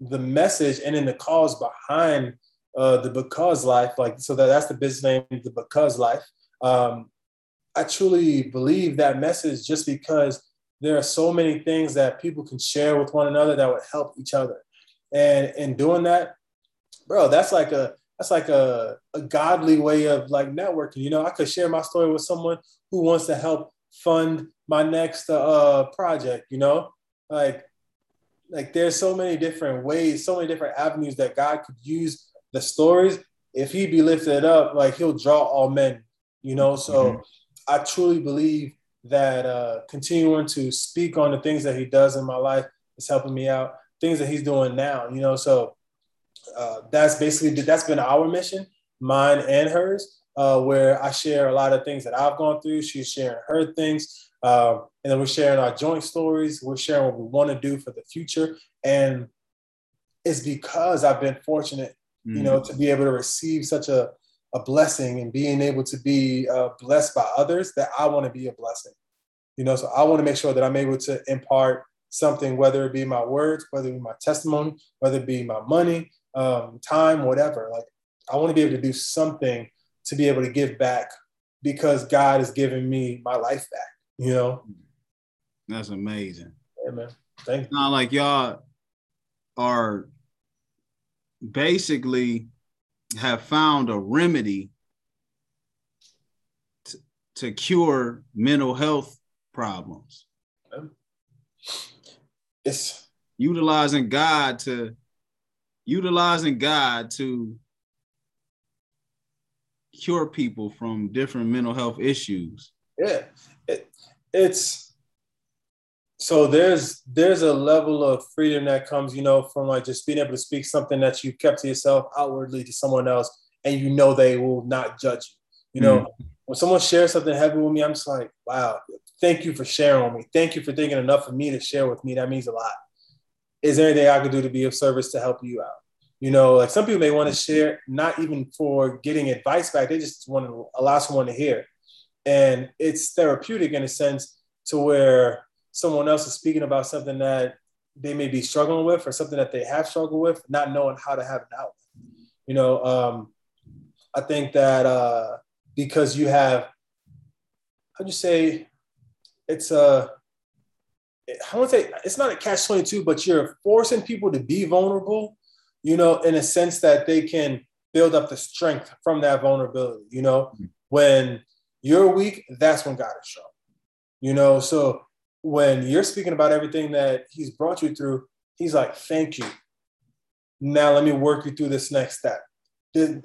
the message and in the cause behind uh, the because life, like so that that's the business name, the because life. Um, I truly believe that message just because there are so many things that people can share with one another that would help each other, and in doing that, bro, that's like a that's like a, a godly way of like networking. You know, I could share my story with someone who wants to help fund my next uh, project. You know, like like there's so many different ways, so many different avenues that God could use the stories. If he be lifted up, like he'll draw all men, you know. So mm-hmm. I truly believe that uh, continuing to speak on the things that he does in my life is helping me out. Things that he's doing now, you know. So uh, that's basically that's been our mission, mine and hers, uh, where I share a lot of things that I've gone through. She's sharing her things. Um, and then we're sharing our joint stories. We're sharing what we want to do for the future. And it's because I've been fortunate, mm-hmm. you know, mm. to be able to receive such a, a blessing and being able to be uh, blessed by others that I want to be a blessing. You know, so I want to make sure that I'm able to impart something, whether it be my words, whether it be my testimony, whether it be my money, um, time, whatever. Like I want to be able to do something to be able to give back because God has given me my life back. You know, that's amazing. Yeah, man. Thank you. Not like y'all are basically have found a remedy to, to cure mental health problems. It's utilizing God to utilizing God to cure people from different mental health issues. Yeah, it, it's so there's there's a level of freedom that comes, you know, from like just being able to speak something that you kept to yourself outwardly to someone else, and you know they will not judge you. You know, mm-hmm. when someone shares something heavy with me, I'm just like, wow, thank you for sharing with me. Thank you for thinking enough of me to share with me. That means a lot. Is there anything I could do to be of service to help you out? You know, like some people may want to share, not even for getting advice back, they just want to allow someone to hear and it's therapeutic in a sense to where someone else is speaking about something that they may be struggling with or something that they have struggled with, not knowing how to have it out. You know, um, I think that uh, because you have, how'd you say, it's a, I want to say it's not a catch 22, but you're forcing people to be vulnerable, you know, in a sense that they can build up the strength from that vulnerability, you know, when you're weak, that's when God is strong. You know, so when you're speaking about everything that he's brought you through, he's like, thank you. Now let me work you through this next step.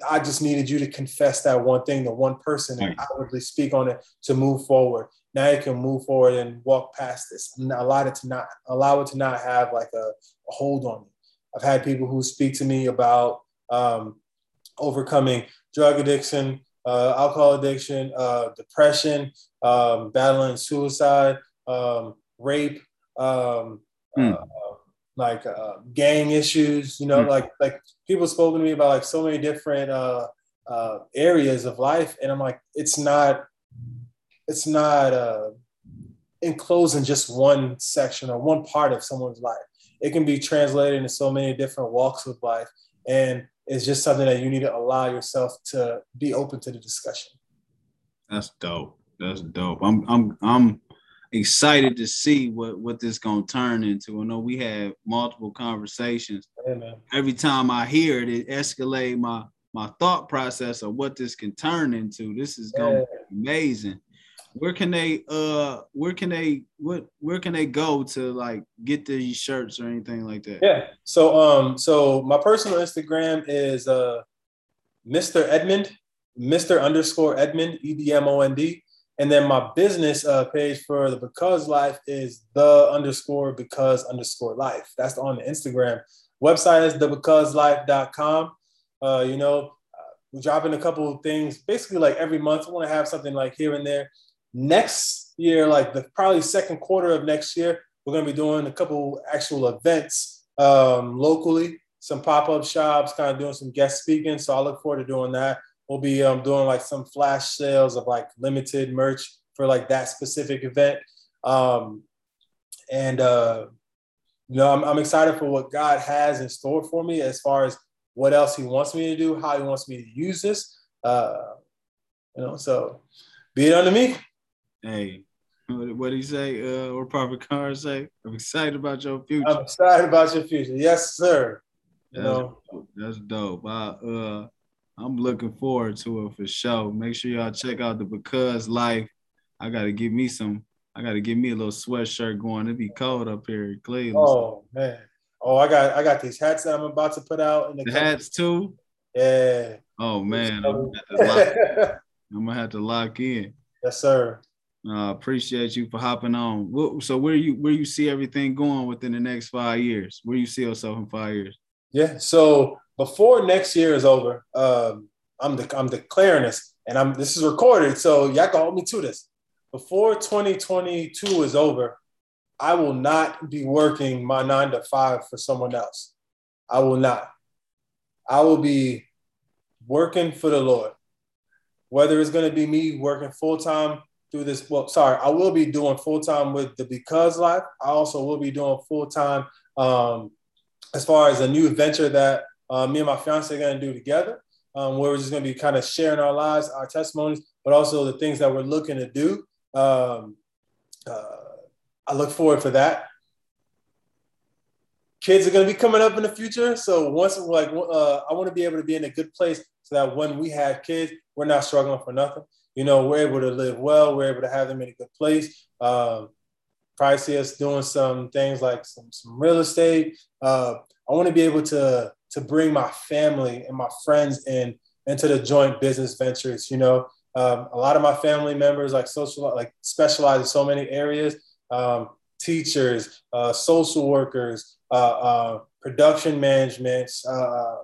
I just needed you to confess that one thing to one person and outwardly speak on it to move forward. Now you can move forward and walk past this. Allow it to not allow it to not have like a, a hold on me. I've had people who speak to me about um, overcoming drug addiction, uh, alcohol addiction, uh, depression, um, battling suicide, um, rape, mm. uh, like uh, gang issues. You know, mm. like like people spoken to me about like so many different uh, uh, areas of life, and I'm like, it's not, it's not enclosed in just one section or one part of someone's life. It can be translated into so many different walks of life, and it's just something that you need to allow yourself to be open to the discussion. That's dope. That's dope. I'm I'm I'm excited to see what what this gonna turn into. I know we had multiple conversations. Yeah, Every time I hear it, it escalate my my thought process of what this can turn into. This is gonna yeah. be amazing. Where can they uh where can they what where can they go to like get these shirts or anything like that? Yeah. So um so my personal Instagram is uh Mr. Edmond, Mr. underscore Edmond, E D M O N D. And then my business uh, page for the Because Life is the underscore because underscore life. That's on the Instagram. Website is thebecauseLife.com. Uh, you know, uh, we're dropping a couple of things basically like every month. I want to have something like here and there. Next year, like the probably second quarter of next year, we're going to be doing a couple actual events um, locally, some pop up shops, kind of doing some guest speaking. So I look forward to doing that. We'll be um, doing like some flash sales of like limited merch for like that specific event. Um, and, uh, you know, I'm, I'm excited for what God has in store for me as far as what else He wants me to do, how He wants me to use this. Uh, you know, so be it unto me. Hey, what did he say? Uh, or Prophet Carr say? I'm excited about your future. I'm excited about your future. Yes, sir. You that's, know, that's dope. I, uh, I'm looking forward to it for sure. Make sure y'all check out the Because Life. I gotta give me some. I gotta give me a little sweatshirt going. It'd be cold up here in Cleveland. Oh man. Oh, I got I got these hats that I'm about to put out in the, the hats too. Yeah. Oh man, I'm gonna, I'm gonna have to lock in. Yes, sir. Uh, appreciate you for hopping on. So where you where you see everything going within the next five years? Where you see yourself in five years? Yeah. So before next year is over, um, I'm de- I'm declaring this, and I'm this is recorded, so y'all can hold me to this. Before 2022 is over, I will not be working my nine to five for someone else. I will not. I will be working for the Lord. Whether it's going to be me working full time through this, well, sorry, I will be doing full time with the Because Life. I also will be doing full time um, as far as a new venture that uh, me and my fiance are going to do together, um, where we're just going to be kind of sharing our lives, our testimonies, but also the things that we're looking to do. Um, uh, I look forward for that. Kids are going to be coming up in the future, so once like uh, I want to be able to be in a good place so that when we have kids, we're not struggling for nothing. You know, we're able to live well. We're able to have them in a good place. Um, probably see us doing some things like some, some real estate. Uh, I want to be able to to bring my family and my friends in into the joint business ventures. You know, um, a lot of my family members like social like specialize in so many areas. Um, teachers, uh, social workers, uh, uh, production management, uh,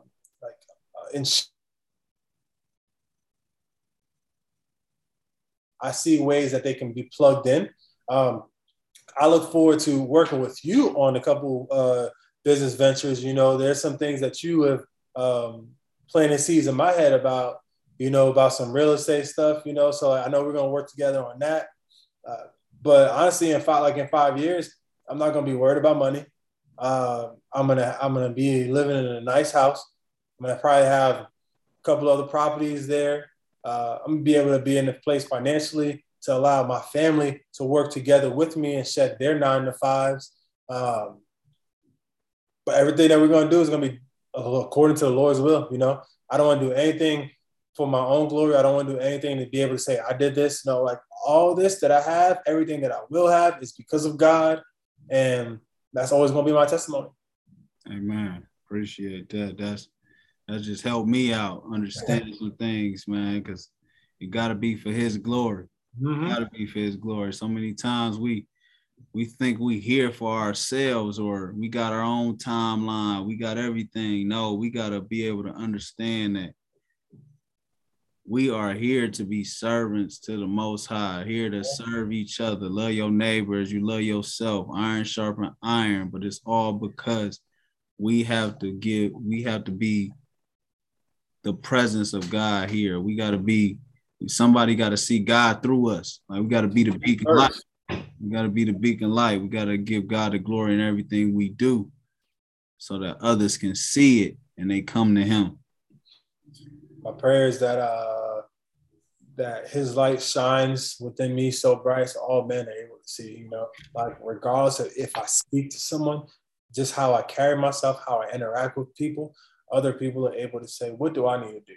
like uh, ins- I see ways that they can be plugged in. Um, I look forward to working with you on a couple uh, business ventures. You know, there's some things that you have um, planted seeds in my head about, you know, about some real estate stuff, you know. So I know we're going to work together on that. Uh, but honestly, in five, like in five years, I'm not going to be worried about money. Uh, I'm gonna I'm gonna be living in a nice house. I'm gonna probably have a couple other properties there. Uh, I'm gonna be able to be in a place financially to allow my family to work together with me and shed their nine to fives. Um, but everything that we're going to do is going to be according to the Lord's will. You know, I don't want to do anything for my own glory. I don't want to do anything to be able to say I did this. No, like all this that I have, everything that I will have is because of God. And that's always gonna be my testimony. Amen. Appreciate that. That's that just helped me out understanding some things, man, because it gotta be for his glory. Mm-hmm. Gotta be for his glory. So many times we we think we here for ourselves or we got our own timeline, we got everything. No, we gotta be able to understand that we are here to be servants to the most high, here to serve each other, love your neighbors, you love yourself, iron sharpen iron, but it's all because we have to give, we have to be the presence of God here. We got to be somebody got to see God through us. Like we got to be the beacon light. We got to be the beacon light. We got to give God the glory in everything we do so that others can see it and they come to him my prayer is that uh that his light shines within me so bright so all men are able to see you know like regardless of if i speak to someone just how i carry myself how i interact with people other people are able to say what do i need to do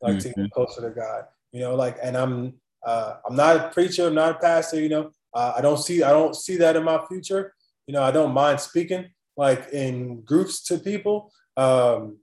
like mm-hmm. to get closer to god you know like and i'm uh i'm not a preacher i'm not a pastor you know uh, i don't see i don't see that in my future you know i don't mind speaking like in groups to people um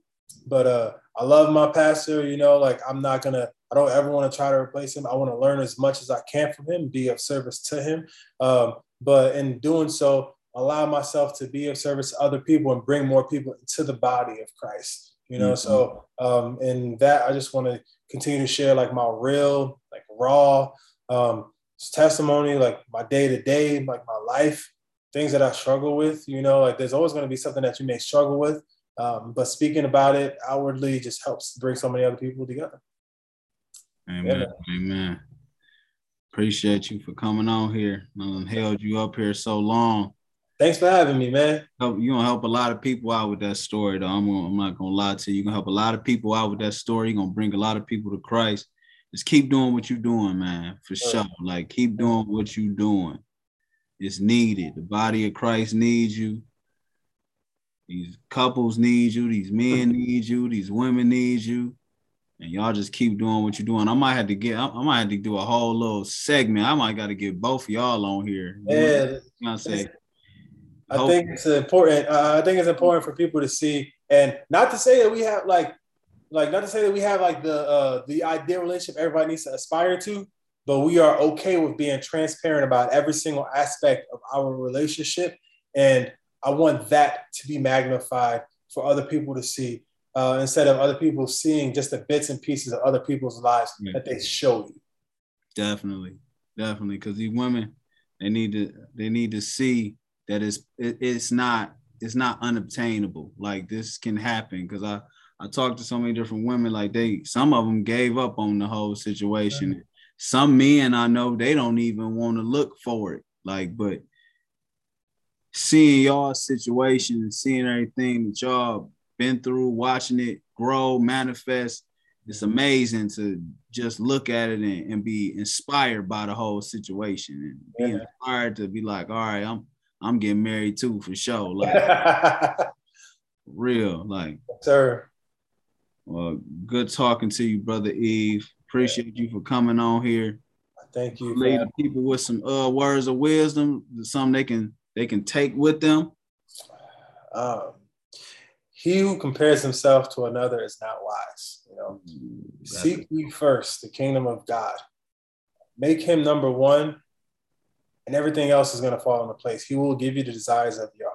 but uh I love my pastor, you know, like I'm not gonna, I don't ever want to try to replace him. I want to learn as much as I can from him, be of service to him. Um, but in doing so, allow myself to be of service to other people and bring more people to the body of Christ. You know, mm-hmm. so um, in that I just want to continue to share like my real, like raw um, testimony, like my day to day, like my life, things that I struggle with. You know, like there's always going to be something that you may struggle with. Um, but speaking about it outwardly just helps bring so many other people together. Amen. Yeah. Amen. Appreciate you for coming on here. Um, held you up here so long. Thanks for having me, man. You're gonna help a lot of people out with that story, though. I'm, gonna, I'm not gonna lie to you. You're gonna help a lot of people out with that story. You're gonna bring a lot of people to Christ. Just keep doing what you're doing, man, for sure. Like keep doing what you're doing. It's needed. The body of Christ needs you. These couples need you, these men [LAUGHS] need you, these women need you. And y'all just keep doing what you're doing. I might have to get, I, I might have to do a whole little segment. I might got to get both of y'all on here. Yeah, I say. I think it's important. Uh, I think it's important for people to see, and not to say that we have like, like not to say that we have like the uh, the ideal relationship everybody needs to aspire to, but we are okay with being transparent about every single aspect of our relationship and I want that to be magnified for other people to see uh, instead of other people seeing just the bits and pieces of other people's lives yeah. that they show you. Definitely, definitely, because these women they need to they need to see that it's it, it's not it's not unobtainable. Like this can happen because I I talked to so many different women. Like they some of them gave up on the whole situation. Right. Some men I know they don't even want to look for it. Like, but seeing y'all situation, and seeing everything that y'all been through, watching it grow, manifest. It's amazing to just look at it and, and be inspired by the whole situation and be inspired to be like, all right, I'm I'm getting married too for sure. Like [LAUGHS] real, like sir. Well, good talking to you, brother Irve. Appreciate you for coming on here. Thank you. The people with some uh words of wisdom, something they can they can take with them? Um, he who compares himself to another is not wise. You know, That's seek ye first the kingdom of God. Make him number one, and everything else is going to fall into place. He will give you the desires of your heart,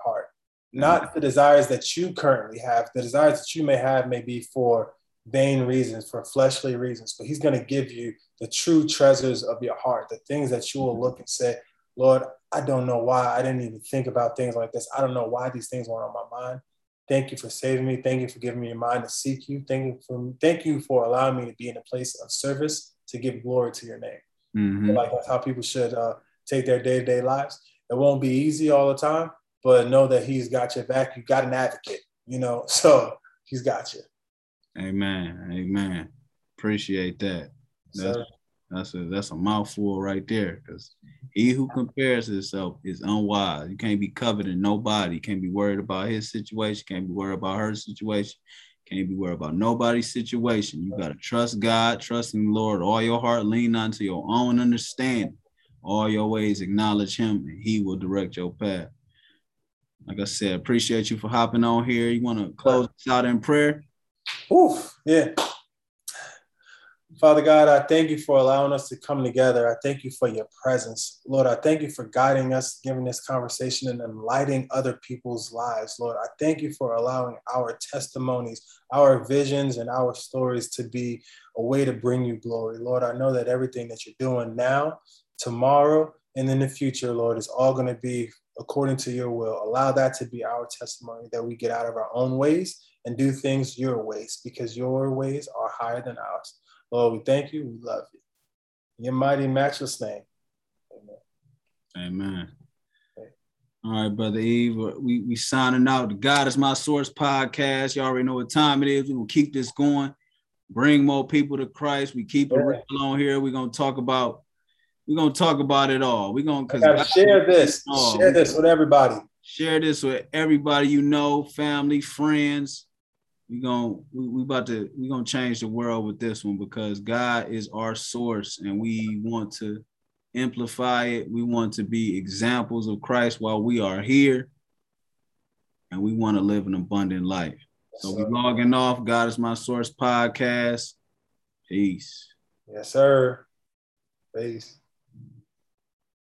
not the desires that you currently have. The desires that you may have may be for vain reasons, for fleshly reasons, but he's going to give you the true treasures of your heart, the things that you will look and say, Lord, I don't know why I didn't even think about things like this. I don't know why these things weren't on my mind. Thank you for saving me. Thank you for giving me a mind to seek you. Thank you for thank you for allowing me to be in a place of service to give glory to your name. Mm-hmm. Like that's how people should uh, take their day to day lives. It won't be easy all the time, but know that He's got your back. You got an advocate, you know. [LAUGHS] So He's got you. Amen. Amen. Appreciate that. That's, that's a that's a mouthful right there. Because he who compares himself is unwise. You can't be coveting nobody. You can't be worried about his situation. Can't be worried about her situation. Can't be worried about nobody's situation. You gotta trust God, trust in the Lord, all your heart, lean onto your own understanding. all your ways, acknowledge him, and he will direct your path. Like I said, appreciate you for hopping on here. You want to close us out in prayer? Oof, yeah. Father God, I thank you for allowing us to come together. I thank you for your presence. Lord, I thank you for guiding us, giving this conversation and enlightening other people's lives. Lord, I thank you for allowing our testimonies, our visions, and our stories to be a way to bring you glory. Lord, I know that everything that you're doing now, tomorrow, and in the future, Lord, is all going to be according to your will. Allow that to be our testimony that we get out of our own ways and do things your ways because your ways are higher than ours. Lord, we thank you. We love you. In your mighty, matchless name. Amen. Amen. All right, brother Irve. Uh, we we signing out. The God is my source podcast. You all already know what time it is. We will keep this going. Bring more people to Christ. We keep it real on here. We're gonna talk about. We're gonna talk about it all. We're gonna cause share this. Share this with everybody. Share this with everybody you know, family, friends We're going we, we about to we're gonna change the world with this one because God is our source and we want to amplify it. We want to be examples of Christ while we are here, and we want to live an abundant life. So we're logging off. God is my source podcast. Peace. Yes, sir. Peace.